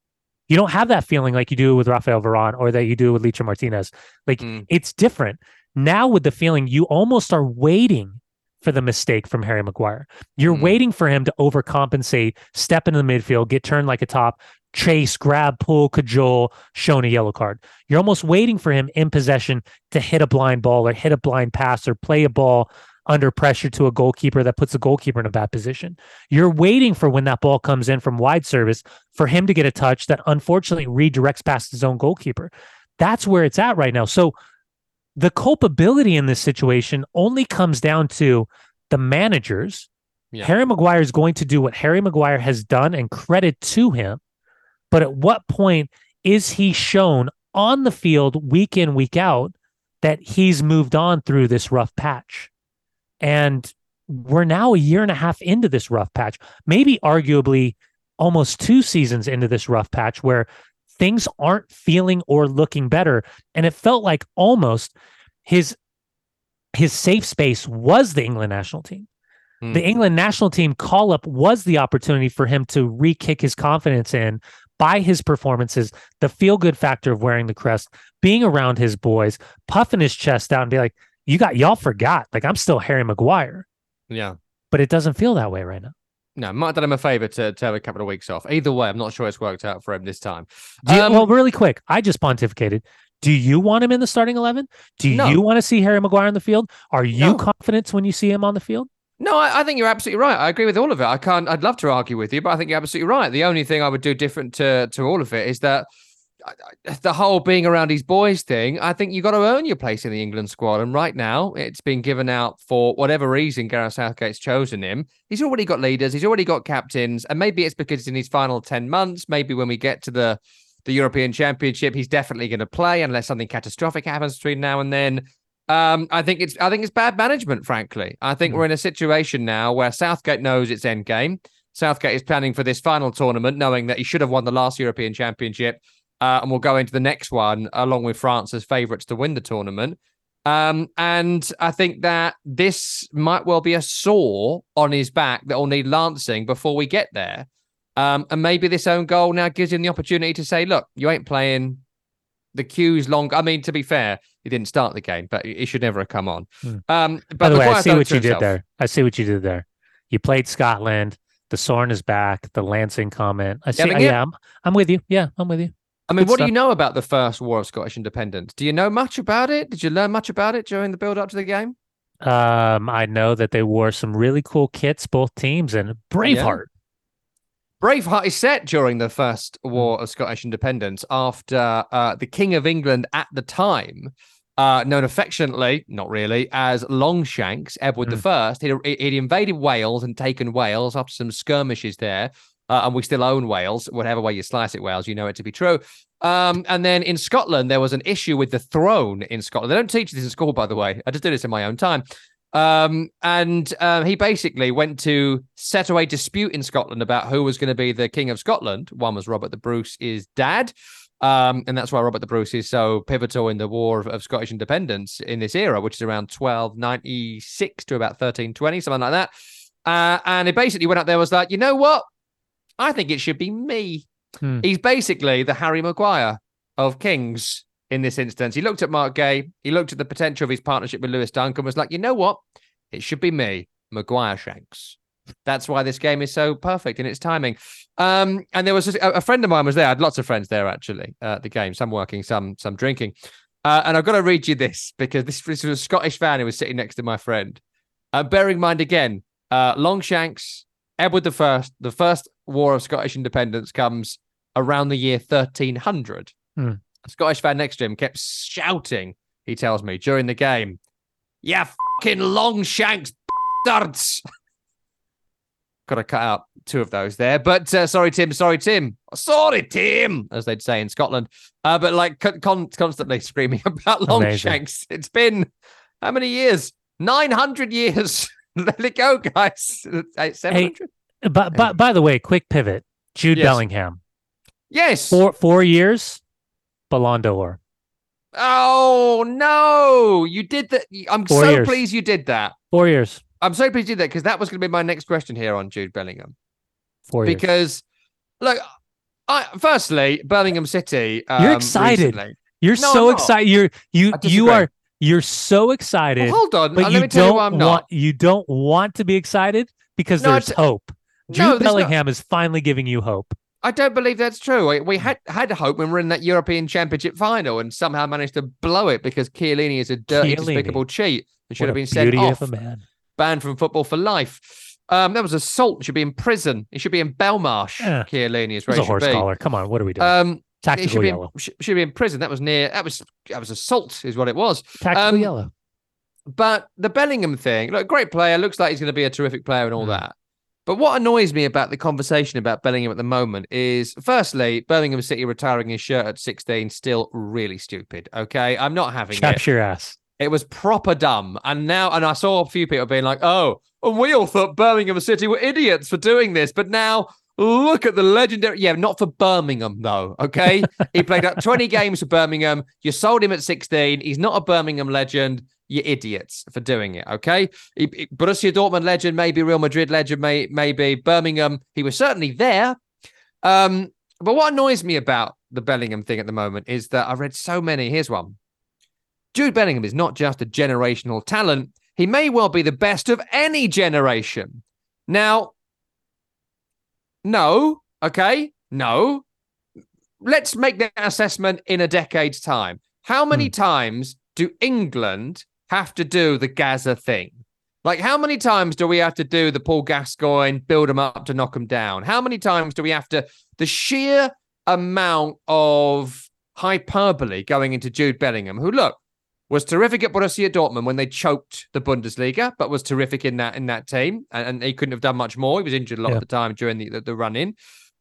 You don't have that feeling like you do with Rafael Varane or that you do with Licha Martinez. Like mm. it's different. Now with the feeling, you almost are waiting for the mistake from Harry Maguire. You're mm. waiting for him to overcompensate, step into the midfield, get turned like a top, chase, grab, pull, cajole, shown a yellow card. You're almost waiting for him in possession to hit a blind ball or hit a blind pass or play a ball under pressure to a goalkeeper that puts the goalkeeper in a bad position. You're waiting for when that ball comes in from wide service for him to get a touch that unfortunately redirects past his own goalkeeper. That's where it's at right now. So the culpability in this situation only comes down to the managers. Yeah. Harry Maguire is going to do what Harry Maguire has done and credit to him. But at what point is he shown on the field week in, week out that he's moved on through this rough patch? And we're now a year and a half into this rough patch, maybe arguably almost two seasons into this rough patch where things aren't feeling or looking better. And it felt like almost his his safe space was the England national team. Hmm. The England national team call up was the opportunity for him to re-kick his confidence in by his performances, the feel good factor of wearing the crest, being around his boys, puffing his chest out and be like, you got y'all forgot. Like I'm still Harry Maguire. Yeah. But it doesn't feel that way right now. No, might have done him a favour to, to have a couple of weeks off. Either way, I'm not sure it's worked out for him this time. You, Um, well, really quick, I just pontificated. Do you want him in the starting eleven? Do No. you want to see Harry Maguire on the field? Are you No. confident when you see him on the field? No, I, I think you're absolutely right. I agree with all of it. I can't. I'd love to argue with you, but I think you're absolutely right. The only thing I would do different to to all of it is that the whole being around these boys thing. I think you've got to earn your place in the England squad, and right now it's been given out for whatever reason. Gareth Southgate's chosen him. He's already got leaders. He's already got captains, and maybe it's because it's in his final ten months. Maybe when we get to the the European Championship, he's definitely going to play unless something catastrophic happens between now and then. Um, I think it's I think it's bad management, frankly. I think Mm. we're in a situation now where Southgate knows it's end game. Southgate is planning for this final tournament, knowing that he should have won the last European Championship, uh, and will go into the next one along with France as favourites to win the tournament. Um, and I think that this might well be a sore on his back that will need lancing before we get there. Um, and maybe this own goal now gives him the opportunity to say, look, you ain't playing the queues long. I mean, to be fair, he didn't start the game, but he should never have come on. Hmm. Um, but By the way, I see what you did there. I see what you did there. You played Scotland. The Sorn is back. The Lansing comment. I see. Yeah, yeah- I'm, I'm with you. Yeah, I'm with you. I mean, Good what do you know about the first War of Scottish Independence? Do you know much about it? Did you learn much about it during the build up to the game? Um, I know that they wore some really cool kits, both teams, and Braveheart. Braveheart is set during the first Hmm. War of Scottish Independence after uh, the King of England at the time, uh, known affectionately, not really, as Longshanks, Edward Mm. First. He'd, he'd invaded Wales and taken Wales after some skirmishes there. Uh, and we still own Wales, whatever way you slice it, Wales, you know it to be true. Um, and then in Scotland, there was an issue with the throne in Scotland. They don't teach this in school, by the way. I just did this in my own time. Um, and um, he basically went to settle a dispute in Scotland about who was going to be the king of Scotland. One was Robert the Bruce's dad. Um, and that's why Robert the Bruce is so pivotal in the War of, of Scottish Independence in this era, which is around 1296 to about 1320, something like that. Uh, and he basically went up there was like, you know what? I think it should be me. Hmm. He's basically the Harry Maguire of Kings in this instance. He looked at Marc Guéhi, he looked at the potential of his partnership with Lewis Duncan, was like, you know what? It should be me, Maguire Shanks. That's why this game is so perfect in its timing. Um, and there was a, a friend of mine was there. I had lots of friends there actually uh, at the game, some working, some some drinking. Uh, and I've got to read you this because this, this was a Scottish fan who was sitting next to my friend. Uh, bearing in mind again, uh, Longshanks, Edward the First, the first War of Scottish Independence comes around the year 1300. Hmm. Scottish fan next to him kept shouting, he tells me, during the game, Yeah, fucking Longshanks bastards. Got to cut out two of those there. But uh, sorry, Tim. Sorry, Tim. Sorry, Tim, as they'd say in Scotland. Uh, but like con- con- constantly screaming about Amazing. Longshanks. It's been how many years? 900 years. Let it go, guys. Eight- 700? But, but by the way, quick pivot. Jude Yes. Bellingham. Yes. Four four years, Ballon d'Or. Oh, no. You did that. I'm Four so years. pleased you did that. Four years. I'm so pleased you did that because that was going to be my next question here on Jude Bellingham. Four years. because look I firstly Birmingham City um, You're excited. recently- You're No, so excited. You're you you are you're so excited, Well, hold on but uh, you let me tell you don't why I'm want you don't want to be excited because No, there's it's- hope. Jude No, there's not. Bellingham is finally giving you hope. I don't believe that's true We- we had had hope when we we're in that European Championship final and somehow managed to blow it because Chiellini is a dirty Chiellini. despicable cheat and should What have a been sent off of a man. banned from football for life um that was assault should be in prison he should be in Belmarsh Yeah. Chiellini is where a he should horse be collar. Come on, what are we doing? Um, Tactical should be yellow. In, should be in prison. That was near. That was that was assault, is what it was. Tactical um, yellow. But the Bellingham thing, look, great player. Looks like he's going to be a terrific player and all Mm. that. But what annoys me about the conversation about Bellingham at the moment is, firstly, Birmingham City retiring his shirt at 16 still really stupid. Okay, I'm not having it. Chaps your ass. It was proper dumb. And now, and I saw a few people being like, oh, and we all thought Birmingham City were idiots for doing this. But now look at the legendary. Yeah, not for Birmingham, though. Okay. he played up 20 games for Birmingham. You sold him at 16. He's not a Birmingham legend. You idiots for doing it. Okay. Borussia Dortmund legend, maybe Real Madrid legend, may, maybe Birmingham. He was certainly there. Um, but what annoys me about the Bellingham thing at the moment is that I've read so many. Here's one. Jude Bellingham is not just a generational talent, he may well be the best of any generation. Now, no, okay, no. Let's make that assessment in a decade's time. How many times do England have to do the Gazza thing? Like, how many times do we have to do the Paul Gascoigne, build them up to knock them down? How many times do we have to, the sheer amount of hyperbole going into Jude Bellingham, who, look, was terrific at Borussia Dortmund when they choked the Bundesliga, but was terrific in that in that team, and, and he couldn't have done much more. He was injured a lot Yeah. of the time during the the, the run in.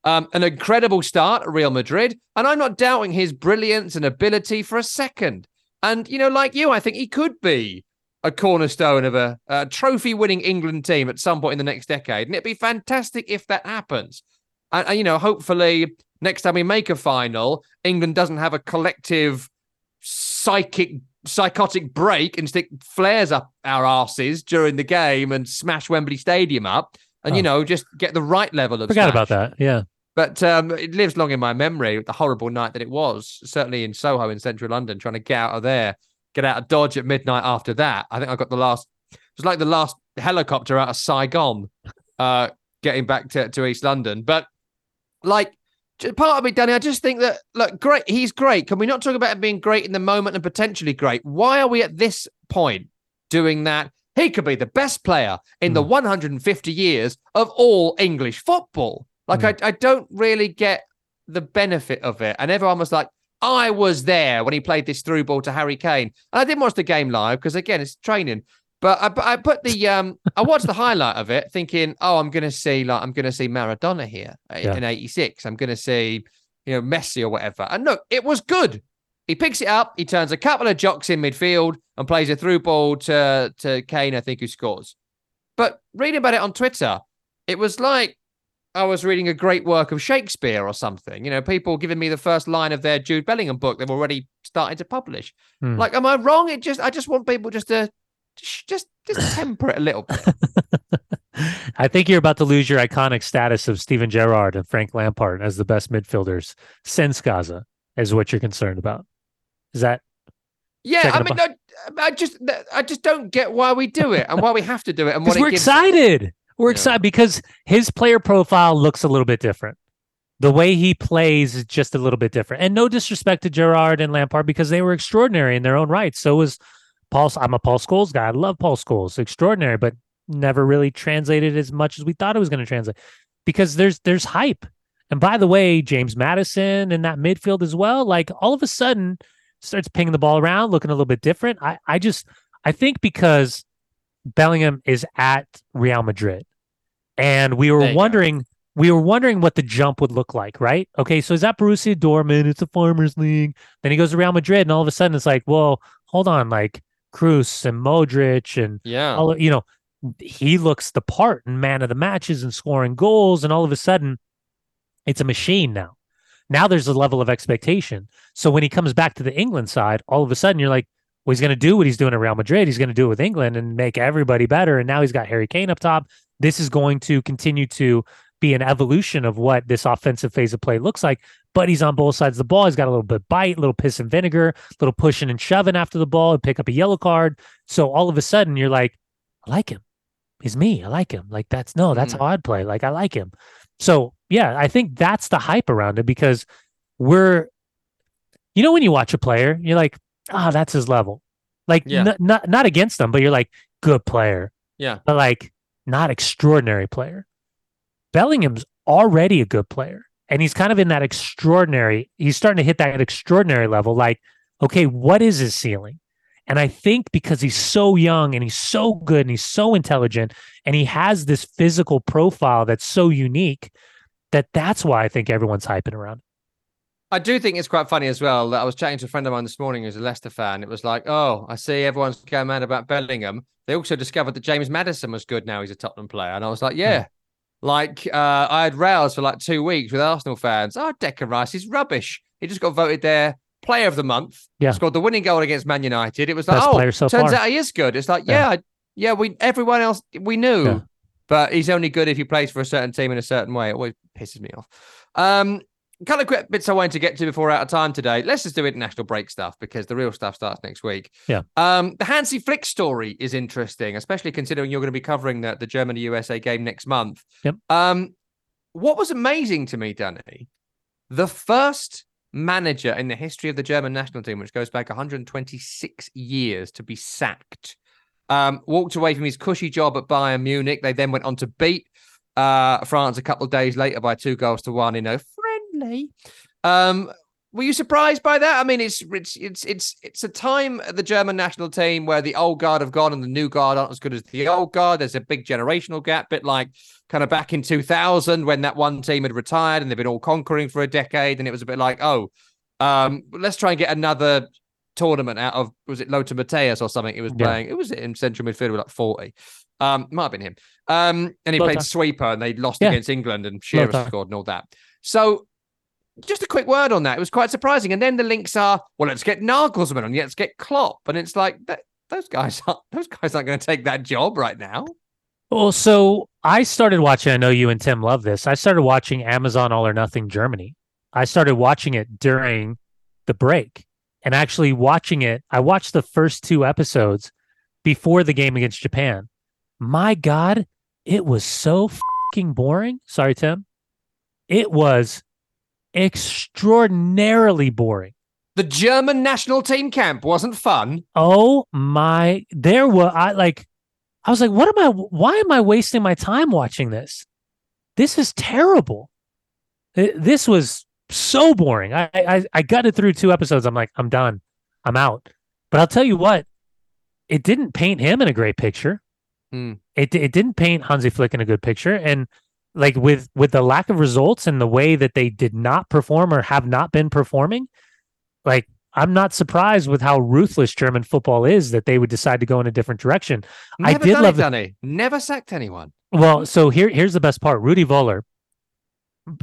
Um, an incredible start at Real Madrid, and I'm not doubting his brilliance and ability for a second. And you know, like you, I think he could be a cornerstone of a, a trophy-winning England team at some point in the next decade, and it'd be fantastic if that happens. And, and you know, hopefully, next time we make a final, England doesn't have a collective psychic psychotic break and stick flares up our asses during the game and smash Wembley Stadium up and you Oh. know just get the right level of Forgot about that. Yeah. But um, it lives long in my memory. The horrible night that it was, certainly in Soho in central London, trying to get out of there, get out of Dodge at midnight. After that, I think I got the last. It was like the last helicopter out of Saigon, uh, getting back to, to East London. But like part of me, Danny, I just think that look, great. He's great. Can we not talk about him being great in the moment and potentially great? Why are we at this point doing that? He could be the best player in the 150 years of all English football. Like I, I don't really get the benefit of it. And everyone was like, I was there when he played this through ball to Harry Kane. And I didn't watch the game live because again, it's training. But I, I put the um, I watched the highlight of it, thinking, oh, I'm gonna see like I'm gonna see Maradona here in- Yeah. in '86. I'm gonna see, you know, Messi or whatever. And look, it was good. He picks it up, he turns a couple of jocks in midfield and plays a through ball to to Kane, I think, who scores. But reading about it on Twitter, it was like I was reading a great work of Shakespeare or something. You know, people giving me the first line of their Jude Bellingham book they've already started to publish. Hmm. Like, am I wrong? It just I just want people just to just just, temper it a little bit. I think you're about to lose your iconic status of Steven Gerrard and Frank Lampard as the best midfielders since Gazza, is what you're concerned about. Is that Yeah, I mean, I, I just I just don't get why we do it and why we have to do it and what we're excited. We're Yeah. excited because his player profile looks a little bit different. The way he plays is just a little bit different. And no disrespect to Gerrard and Lampard because they were extraordinary in their own right. So was Paul. I'm a Paul Scholes guy. I love Paul Scholes. Extraordinary, but never really translated as much as we thought it was going to translate because there's there's hype. And by the way, James Maddison and that midfield as well, like all of a sudden starts pinging the ball around, looking a little bit different. I I just I think because Bellingham is at Real Madrid. And we were you go. wondering we were wondering what the jump would look like, right? Okay, so is that Borussia Dortmund? It's a farmers league. Then he goes to Real Madrid and all of a sudden it's like, well, hold on, like Kroos and Modric and Yeah, all you know, he looks the part and man of the matches and scoring goals, and all of a sudden, it's a machine now. Now there's a level of expectation. So when he comes back to the England side, all of a sudden you're like, well, he's going to do what he's doing at Real Madrid. He's going to do it with England and make everybody better. And now he's got Harry Kane up top. This is going to continue to be an evolution of what this offensive phase of play looks like. But he's on both sides of the ball. He's got a little bit of bite, a little piss and vinegar, a little pushing and shoving after the ball and pick up a yellow card. So all of a sudden you're like, I like him. He's me. I like him. Like that's no, that's Mhm. how I'd play. Like I like him. So yeah, I think that's the hype around it because we're, you know, when you watch a player, you're like, ah, that's his level. Like Yeah. n- not not against them, but you're like good player, yeah, but like not extraordinary player. Bellingham's already a good player. and he's kind of in that extraordinary. He's starting to hit that extraordinary level. Like, okay, what is his ceiling? And I think because he's so young and he's so good and he's so intelligent and he has this physical profile that's so unique that that's why I think everyone's hyping around. I do think it's quite funny as well that I was chatting to a friend of mine this morning who's a Leicester fan. It was like, oh, I see everyone's going mad about Bellingham. They also discovered that James Maddison was good now. He's a Tottenham player. And I was like, yeah. Like uh, I had rows for like two weeks with Arsenal fans. Oh, Declan Rice is rubbish. He just got voted their player of the month. Yeah. Scored the winning goal against Man United. It was like, Best oh, so turns far. out he is good. It's like, Yeah. yeah, yeah, we everyone else we knew, Yeah. but he's only good if he plays for a certain team in a certain way. It always pisses me off. Um, a couple of quick bits I wanted to get to before out of time today. Let's just do international break stuff because the real stuff starts next week. Yeah. Um, the Hansi Flick story is interesting, especially considering you're going to be covering the, the Germany USA game next month. Yep. Um, what was amazing to me, Danny, the first manager in the history of the German national team, which goes back 126 years, to be sacked. Um, walked away from his cushy job at Bayern Munich. They then went on to beat uh, France a couple of days later by two goals to one in a friendly. Um, were you surprised by that? I mean, it's it's it's it's it's a time at the German national team where the old guard have gone and the new guard aren't as good as the old guard. There's a big generational gap, bit like kind of back in 2000 when that one team had retired and they've been all conquering for a decade, and it was a bit like, oh, um, let's try and get another tournament out of was it Lothar Matthäus or something? It was Yeah. playing. It was in central midfield with like 40. Um, might have been him. Um, and he Lothar. played sweeper and they lost Yeah. against England and Shearer Lothar. scored and all that. So just a quick word on that. It was quite surprising. And then the links are, well, let's get Nagelsmann and let's get Klopp. And it's like that, those guys aren't those guys aren't going to take that job right now. Well, so I started watching. I know you and Tim love this. I started watching Amazon All or Nothing Germany. I started watching it during the break and actually watching it. I watched the first two episodes before the game against Japan. My God, it was so fucking boring. Sorry, Tim. It was extraordinarily boring. The German national team camp wasn't fun. Oh my, there were I like, I was like, what am I, why am I wasting my time watching this? This is terrible. This was so boring. I, I, I gutted through two episodes. I'm like, I'm done. I'm out. But I'll tell you what, it didn't paint him in a great picture. Hmm. It, it didn't paint Hansi Flick in a good picture. And like with, with the lack of results and the way that they did not perform or have not been performing, like I'm not surprised with how ruthless German football is that they would decide to go in a different direction. I did done love it. Never sacked anyone. Well, so here here's the best part. Rudi Völler,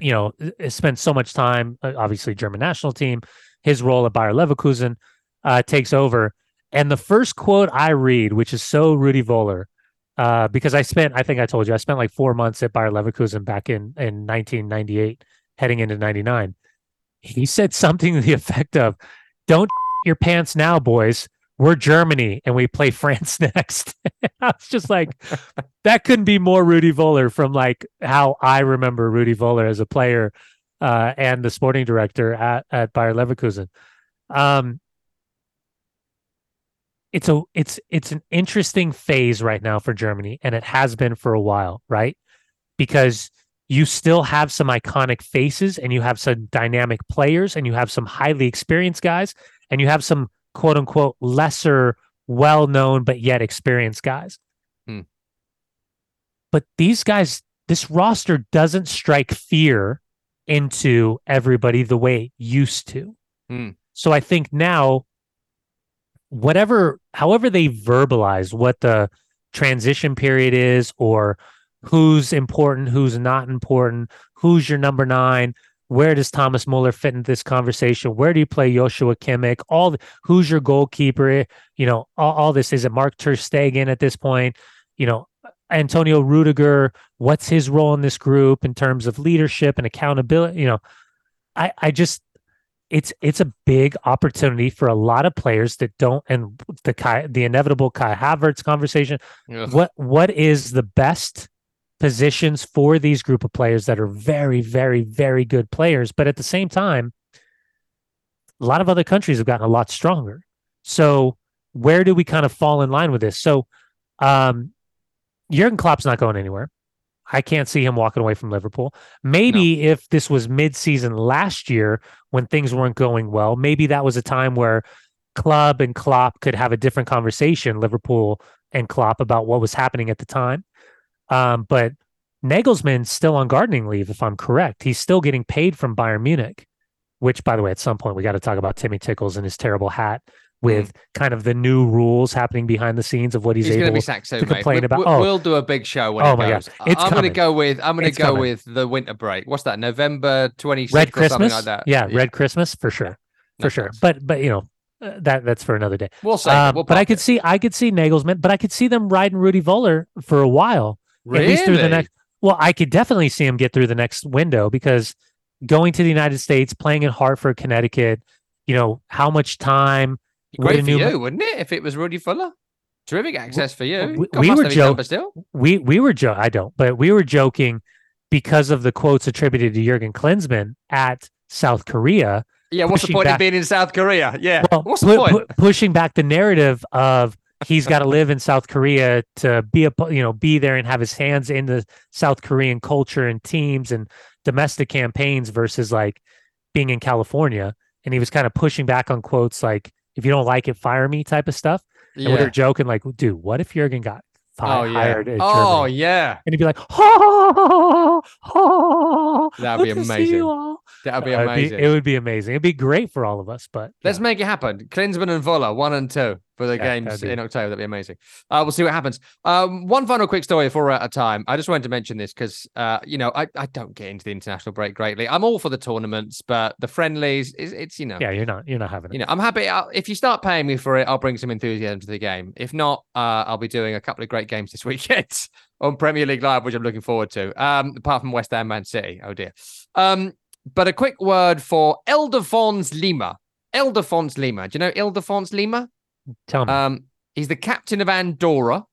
you know, spent so much time, uh, obviously German national team. His role at Bayer Leverkusen uh, takes over, and the first quote I read, which is so Rudi Völler, uh, because I spent, I think I told you, I spent like four months at Bayer Leverkusen back in in 1998, heading into 99. He said something to the effect of, "Don't your pants now, boys. We're Germany and we play France next." I was just like, that couldn't be more Rudi Völler from like how I remember Rudi Völler as a player uh, and the sporting director at, at Bayer Leverkusen. Um, it's a it's it's an interesting phase right now for Germany, and it has been for a while, right? Because you still have some iconic faces, and you have some dynamic players, and you have some highly experienced guys, and you have some quote unquote lesser, well known but yet experienced guys but these guys, this roster doesn't strike fear into everybody the way it used to. Hmm. So I think now, whatever, however they verbalize what the transition period is, or who's important, who's not important, who's your number nine, where does Thomas Müller fit into this conversation? Where do you play Joshua Kimmich? All the, who's your goalkeeper? Eh, you know, all, all this is it Marc ter Stegen at this point? You know, Antonio Rüdiger, what's his role in this group in terms of leadership and accountability? You know, I I just it's it's a big opportunity for a lot of players that don't and the Kai, the inevitable Kai Havertz conversation. Ugh. What what is the best positions for these group of players that are very very very good players, but at the same time, a lot of other countries have gotten a lot stronger. So where do we kind of fall in line with this? So um Jürgen Klopp's not going anywhere. I can't see him walking away from Liverpool. Maybe if this was mid-season last year when things weren't going well, maybe that was a time where Club and Klopp could have a different conversation, Liverpool and Klopp, about what was happening at the time. Um, but Nagelsmann's still on gardening leave, if I'm correct. He's still getting paid from Bayern Munich, which, by the way, at some point we got to talk about Timmy Tickles and his terrible hat with kind of the new rules happening behind the scenes of what he's, He's able be sacked soon, to mate. complain We- about- we- oh. We'll do a big show when Oh it my goes. God. It's I'm going to go with. I'm going to go coming. with the winter break. What's that? November 26th Red or Christmas. something like that. Yeah, Red Christmas for sure, for Makes sure. But but you know uh, that that's for another day. We'll say. Um, we'll but I could it. see I could see Nagelsmann, but I could see them riding Rudi Völler for a while, at least through the next. Well, I could definitely see him get through the next window because going to the United States, playing in Hartford, Connecticut, you know how much time. Great for new ma- you, wouldn't it? If it was Rudi Völler, terrific access for you. we- we were joking. we we were joking. I don't, but we were joking because of the quotes attributed to Jürgen Klinsmann at South Korea. Yeah, what's the point back- of being in South Korea? Yeah, Well, what's the pu- point? pu- pushing back the narrative of he's got to live in South Korea to be a you know be there and have his hands in the South Korean culture and teams and domestic campaigns versus like being in California. And he was kind of pushing back on quotes like "if you don't like it, fire me" type of stuff. And we yeah. were joking like, "Dude, what if Jürgen got Oh fi- yeah. hired at Oh Germany?" yeah. And he'd be like, oh, ha, That'd be good to see amazing. That'd be amazing. it would be amazing. It'd be great for all of us. But Let's yeah. make it happen. Klinsmann and Völler, one and two for the Yeah, games in October. That'd be amazing. Uh, we'll see what happens. Um, one final quick story before we're out of time. I just wanted to mention this because, uh, you know, I, I don't get into the international break greatly. I'm all for the tournaments, but the friendlies, it's, it's you know, yeah, you're not you're not having it. you know, I'm happy. I'll, if you start paying me for it, I'll bring some enthusiasm to the game. If not, uh, I'll be doing a couple of great games this weekend on Premier League Live, which I'm looking forward to. Um, apart from West Ham, Man City. Oh dear. Um, but a quick word for Ildefons Lima. Ildefons Lima. Do you know Ildefons Lima? Tell me. Um, he's the captain of Andorra.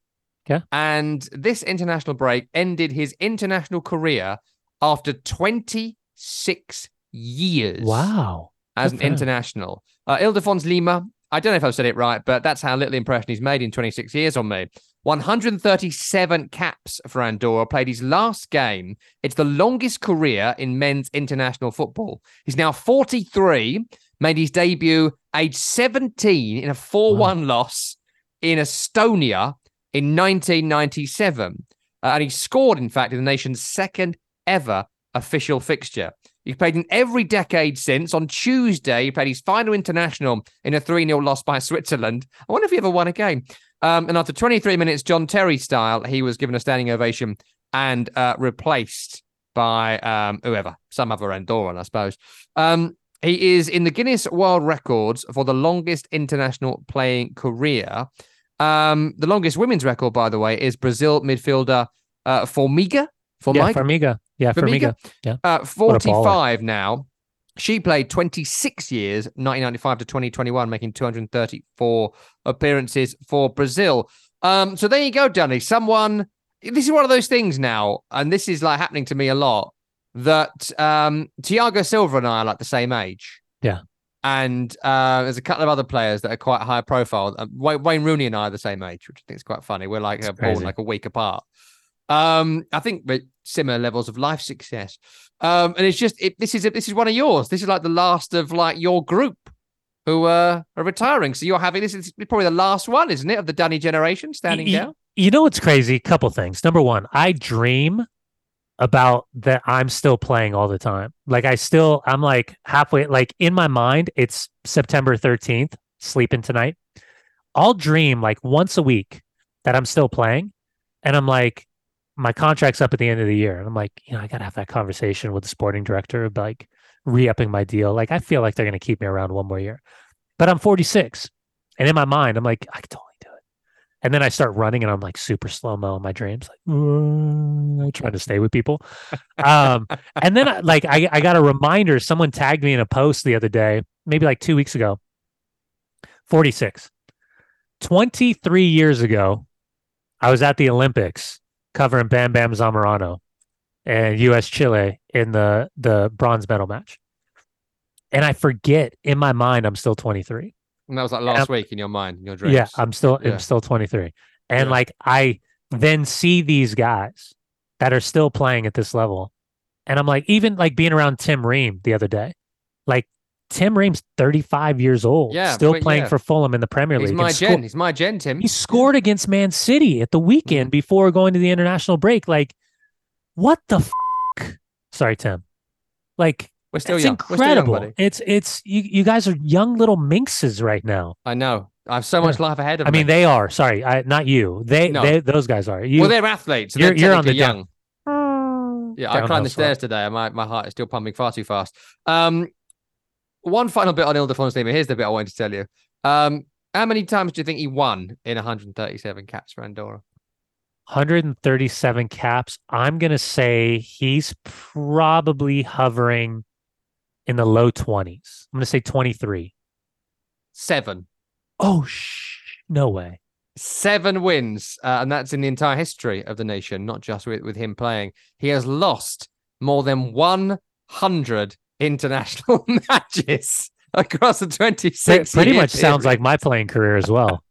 Okay. And this international break ended his international career after 26 years wow. as Good an international. Uh, Ildefons Lima, I don't know if I've said it right, but that's how little impression he's made in 26 years on me. 137 caps for Andorra, played his last game. It's the longest career in men's international football. He's now 43, made his debut age 17 in a 4 1 loss in Estonia in 1997. Uh, and he scored, in fact, in the nation's second ever official fixture. He's played in every decade since. On Tuesday, he played his final international in a 3 0 loss by Switzerland. I wonder if he ever won a game. Um, and after 23 minutes, John Terry style, he was given a standing ovation and uh, replaced by um, whoever, some other Andorran, I suppose. Um, he is in the Guinness World Records for the longest international playing career. Um, the longest women's record, by the way, is Brazil midfielder uh, Formiga. Yeah, Formiga? Formiga. Yeah, Formiga? Formiga. Uh, 45 now. She played 26 years, 1995 to 2021, making 234 appearances for Brazil. Um, so there you go, Danny. Someone, this is one of those things now, and this is like happening to me a lot, that um, Thiago Silva and I are like the same age. Yeah. And uh, there's a couple of other players that are quite high profile. Uh, Wayne, Rooney and I are the same age, which I think is quite funny. We're like uh, born like a week apart. Um, I think we're similar levels of life success. Um, and it's just it, this is this is one of yours. This is like the last of like your group who uh, are retiring. So you're having this is probably the last one, isn't it, of the Danny generation standing Y- y- down? You know what's crazy? Couple things. Number one, I dream about that I'm still playing all the time. Like I still, I'm like halfway, like in my mind, it's September 13th, sleeping tonight. I'll dream like once a week that I'm still playing. And I'm like, my contract's up at the end of the year. And I'm like, you know, I got to have that conversation with the sporting director of like re upping my deal. Like, I feel like they're going to keep me around one more year. But I'm 46. And in my mind, I'm like, I it. And then I start running and I'm like super slow mo in my dreams, like "Mm," trying to stay with people. Um, and then I- like I, I got a reminder. Someone tagged me in a post the other day, maybe like two weeks ago. 46. 23 years ago, I was at the Olympics covering Bam Bam Zamorano and US Chile in the the bronze medal match. And I forget in my mind I'm still 23. And that was like last week in your mind, in your dreams. Yeah, I'm still Yeah. I'm still 23. And Yeah. like I then see these guys that are still playing at this level. And I'm like, even like being around Tim Ream the other day, like Tim Ream's 35 years old, Yeah, still but playing yeah. for Fulham in the Premier League. He's my sco- gen. He's my gen, Tim. he scored against Man City at the weekend mm-hmm. before going to the international break. Like, what the f- Sorry, Tim. Like, We're still it's young. We're still young, incredible. it's it's you, you guys are young little minxes right now. I know. I have so much life ahead of I me. I mean, they are. Sorry, I, not you. They, No. they those guys are. You, well, they're athletes. So you're- they're you're on the technically down- young. Yeah, I climbed the stairs today, and my, my heart is still pumping far too fast. Um, one final bit on Ildefonso Lima. Here's the bit I wanted to tell you. Um, how many times do you think he won in 137 caps for Andorra? 137 caps. I'm going to say he's probably hovering in the low 20s. I'm going to say 23. Seven. Oh, sh- no way. Seven wins, uh, and that's in the entire history of the nation, not just with, with him playing. He has lost more than 100 international matches across the 26 Pretty much sounds like my playing career as well.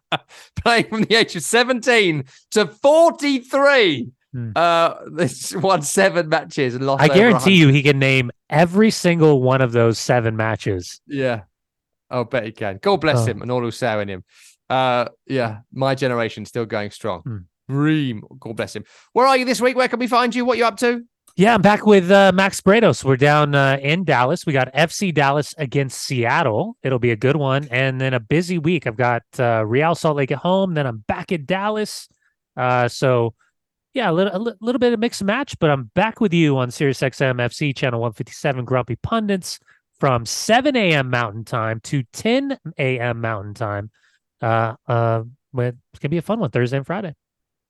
playing from the age of 17 to 43. Hmm. Uh, this won seven matches and lost. I guarantee 100. you he can name every single one of those seven matches. Yeah. I'll bet he can. God bless Oh. him and all who's in him. Uh, yeah, my generation still going strong. Hmm. Ream, God bless him. Where are you this week? Where can we find you? What are you up to? Yeah, I'm back with uh, Max Bretos. We're down uh, in Dallas. We got FC Dallas against Seattle. It'll be a good one. And then a busy week. I've got uh, Real Salt Lake at home. Then I'm back at Dallas. Uh, so, yeah, a little, a little bit of mixed match, but I'm back with you on Sirius XM FC channel 157 Grumpy Pundits from 7 a.m. Mountain Time to 10 a.m. Mountain Time. Uh, uh, it's to be a fun one Thursday and Friday.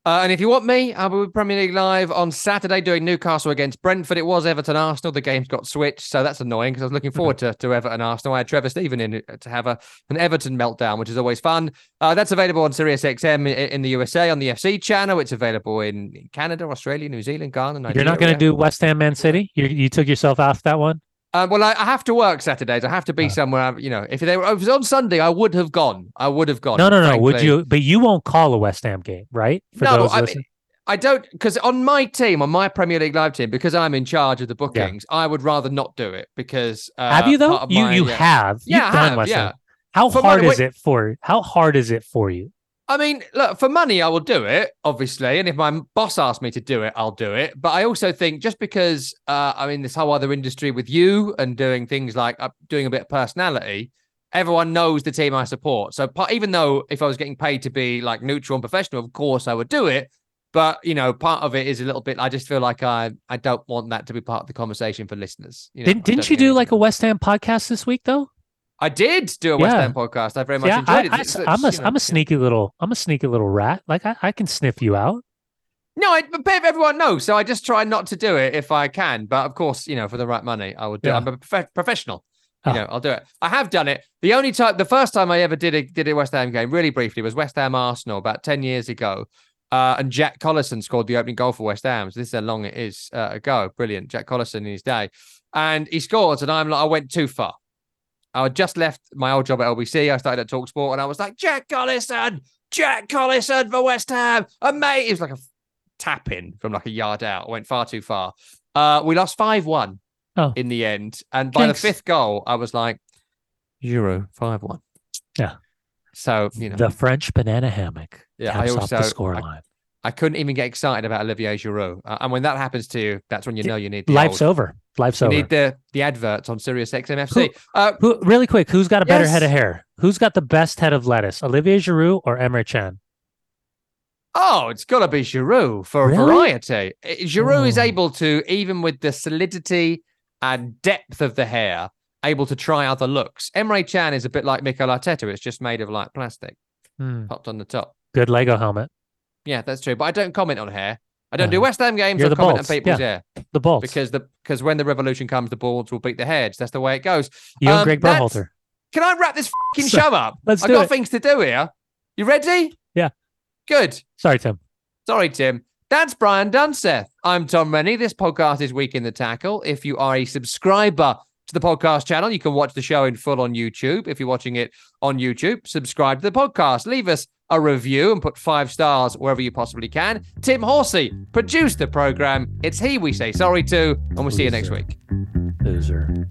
Uh, and if you want me, I'll be with Premier League Live on Saturday doing Newcastle against Brentford. It was Everton Arsenal. The games got switched, so that's annoying because I was looking forward to, to Everton Arsenal. I had Trevor Steven in to have a, an Everton meltdown, which is always fun. Uh, that's available on Sirius XM in the USA on the FC channel. It's available in in Canada, Australia, New Zealand, Ghana, Nigeria. You're not going to do West Ham Man City? You, you took yourself off that one? Uh, well, I, I have to work Saturdays. I have to be somewhere. You know, if they were if it was on Sunday, I would have gone. I would have gone. No, no, no. Would you? But you won't call a West Ham game, right? No, I mean. I don't because on my team, on my Premier League live team, because I'm in charge of the bookings, I would rather not do it because uh, have you though? You my, you yeah. have. Yeah, You've I done have, West yeah. Ham. How For hard money- is it for? How hard is it for you? I mean, look, for money, I will do it, obviously. And if my boss asks me to do it, I'll do it. But I also think just because uh, I'm in this whole other industry with you and doing things like uh, doing a bit of personality, everyone knows the team I support. So part, even though if I was getting paid to be like neutral and professional, of course I would do it. But you know, part of it is a little bit. I just feel like I I don't want that to be part of the conversation for listeners. You know, Didn't didn't you do like a West Ham podcast this week though? I did do a West Yeah. Ham podcast. I very much Yeah, enjoyed I, it. I, am a you know, am a yeah. sneaky little I'm a sneaky little rat. Like I, I can sniff you out. No, I, but everyone knows. So I just try not to do it if I can. But of course, you know, for the right money, I would do. it. Yeah. I'm a prof- professional. You Oh. know, I'll do it. I have done it. The only time, the first time I ever did a did a West Ham game, really briefly, was West Ham Arsenal about ten years ago. Uh, and Jack Collison scored the opening goal for West Ham. So this is how long it is uh, ago. Brilliant, Jack Collison in his day, and he scores. And I'm like, I went too far. I had just left my old job at LBC. I started at Talksport, and I was like, Jack Collison, Jack Collison for West Ham, and mate, it was like a tap in from like a yard out. I went far too far. Uh, we lost five one Oh. in the end, and by Thanks. the fifth goal, I was like, Euro five one. Yeah. So you know, The French banana hammock yeah, I also the scoreline. I couldn't even get excited about Olivier Giroud, uh, and when that happens to you, that's when you know you need the Life's old, over. Life's you over. need the the adverts on Sirius XMFC. Uh, Who, really quick, who's got a better head of hair? Who's got the best head of lettuce? Olivier Giroud or Emre Can? Oh, it's got to be Giroud for Really? variety. Giroud is Oh. able to, even with the solidity and depth of the hair, able to try other looks. Emre Can is a bit like Mikel Arteta. It's just made of like plastic, Hmm, popped on the top. Good Lego helmet. Yeah, that's true. But I don't comment on hair. I don't do West Ham games you're or comment on people's yeah. hair The balls. because the because when the revolution comes, the balls will beat the heads. That's the way it goes. you and um, Greg that's- Berhalter. Can I wrap this fucking So- show up? let's I've do got it. things to do here. You ready? Yeah. Good. Sorry, Tim. Sorry, Tim. That's Brian Dunseth. I'm Tom Rennie. This podcast is Week in the Tackle. If you are a subscriber to the podcast channel, you can watch the show in full on YouTube. If you're watching it on YouTube, subscribe to the podcast. Leave us a review and put five stars wherever you possibly can. Tim Horsey produced the program. It's he we say sorry to, and we'll see you next week. Loser.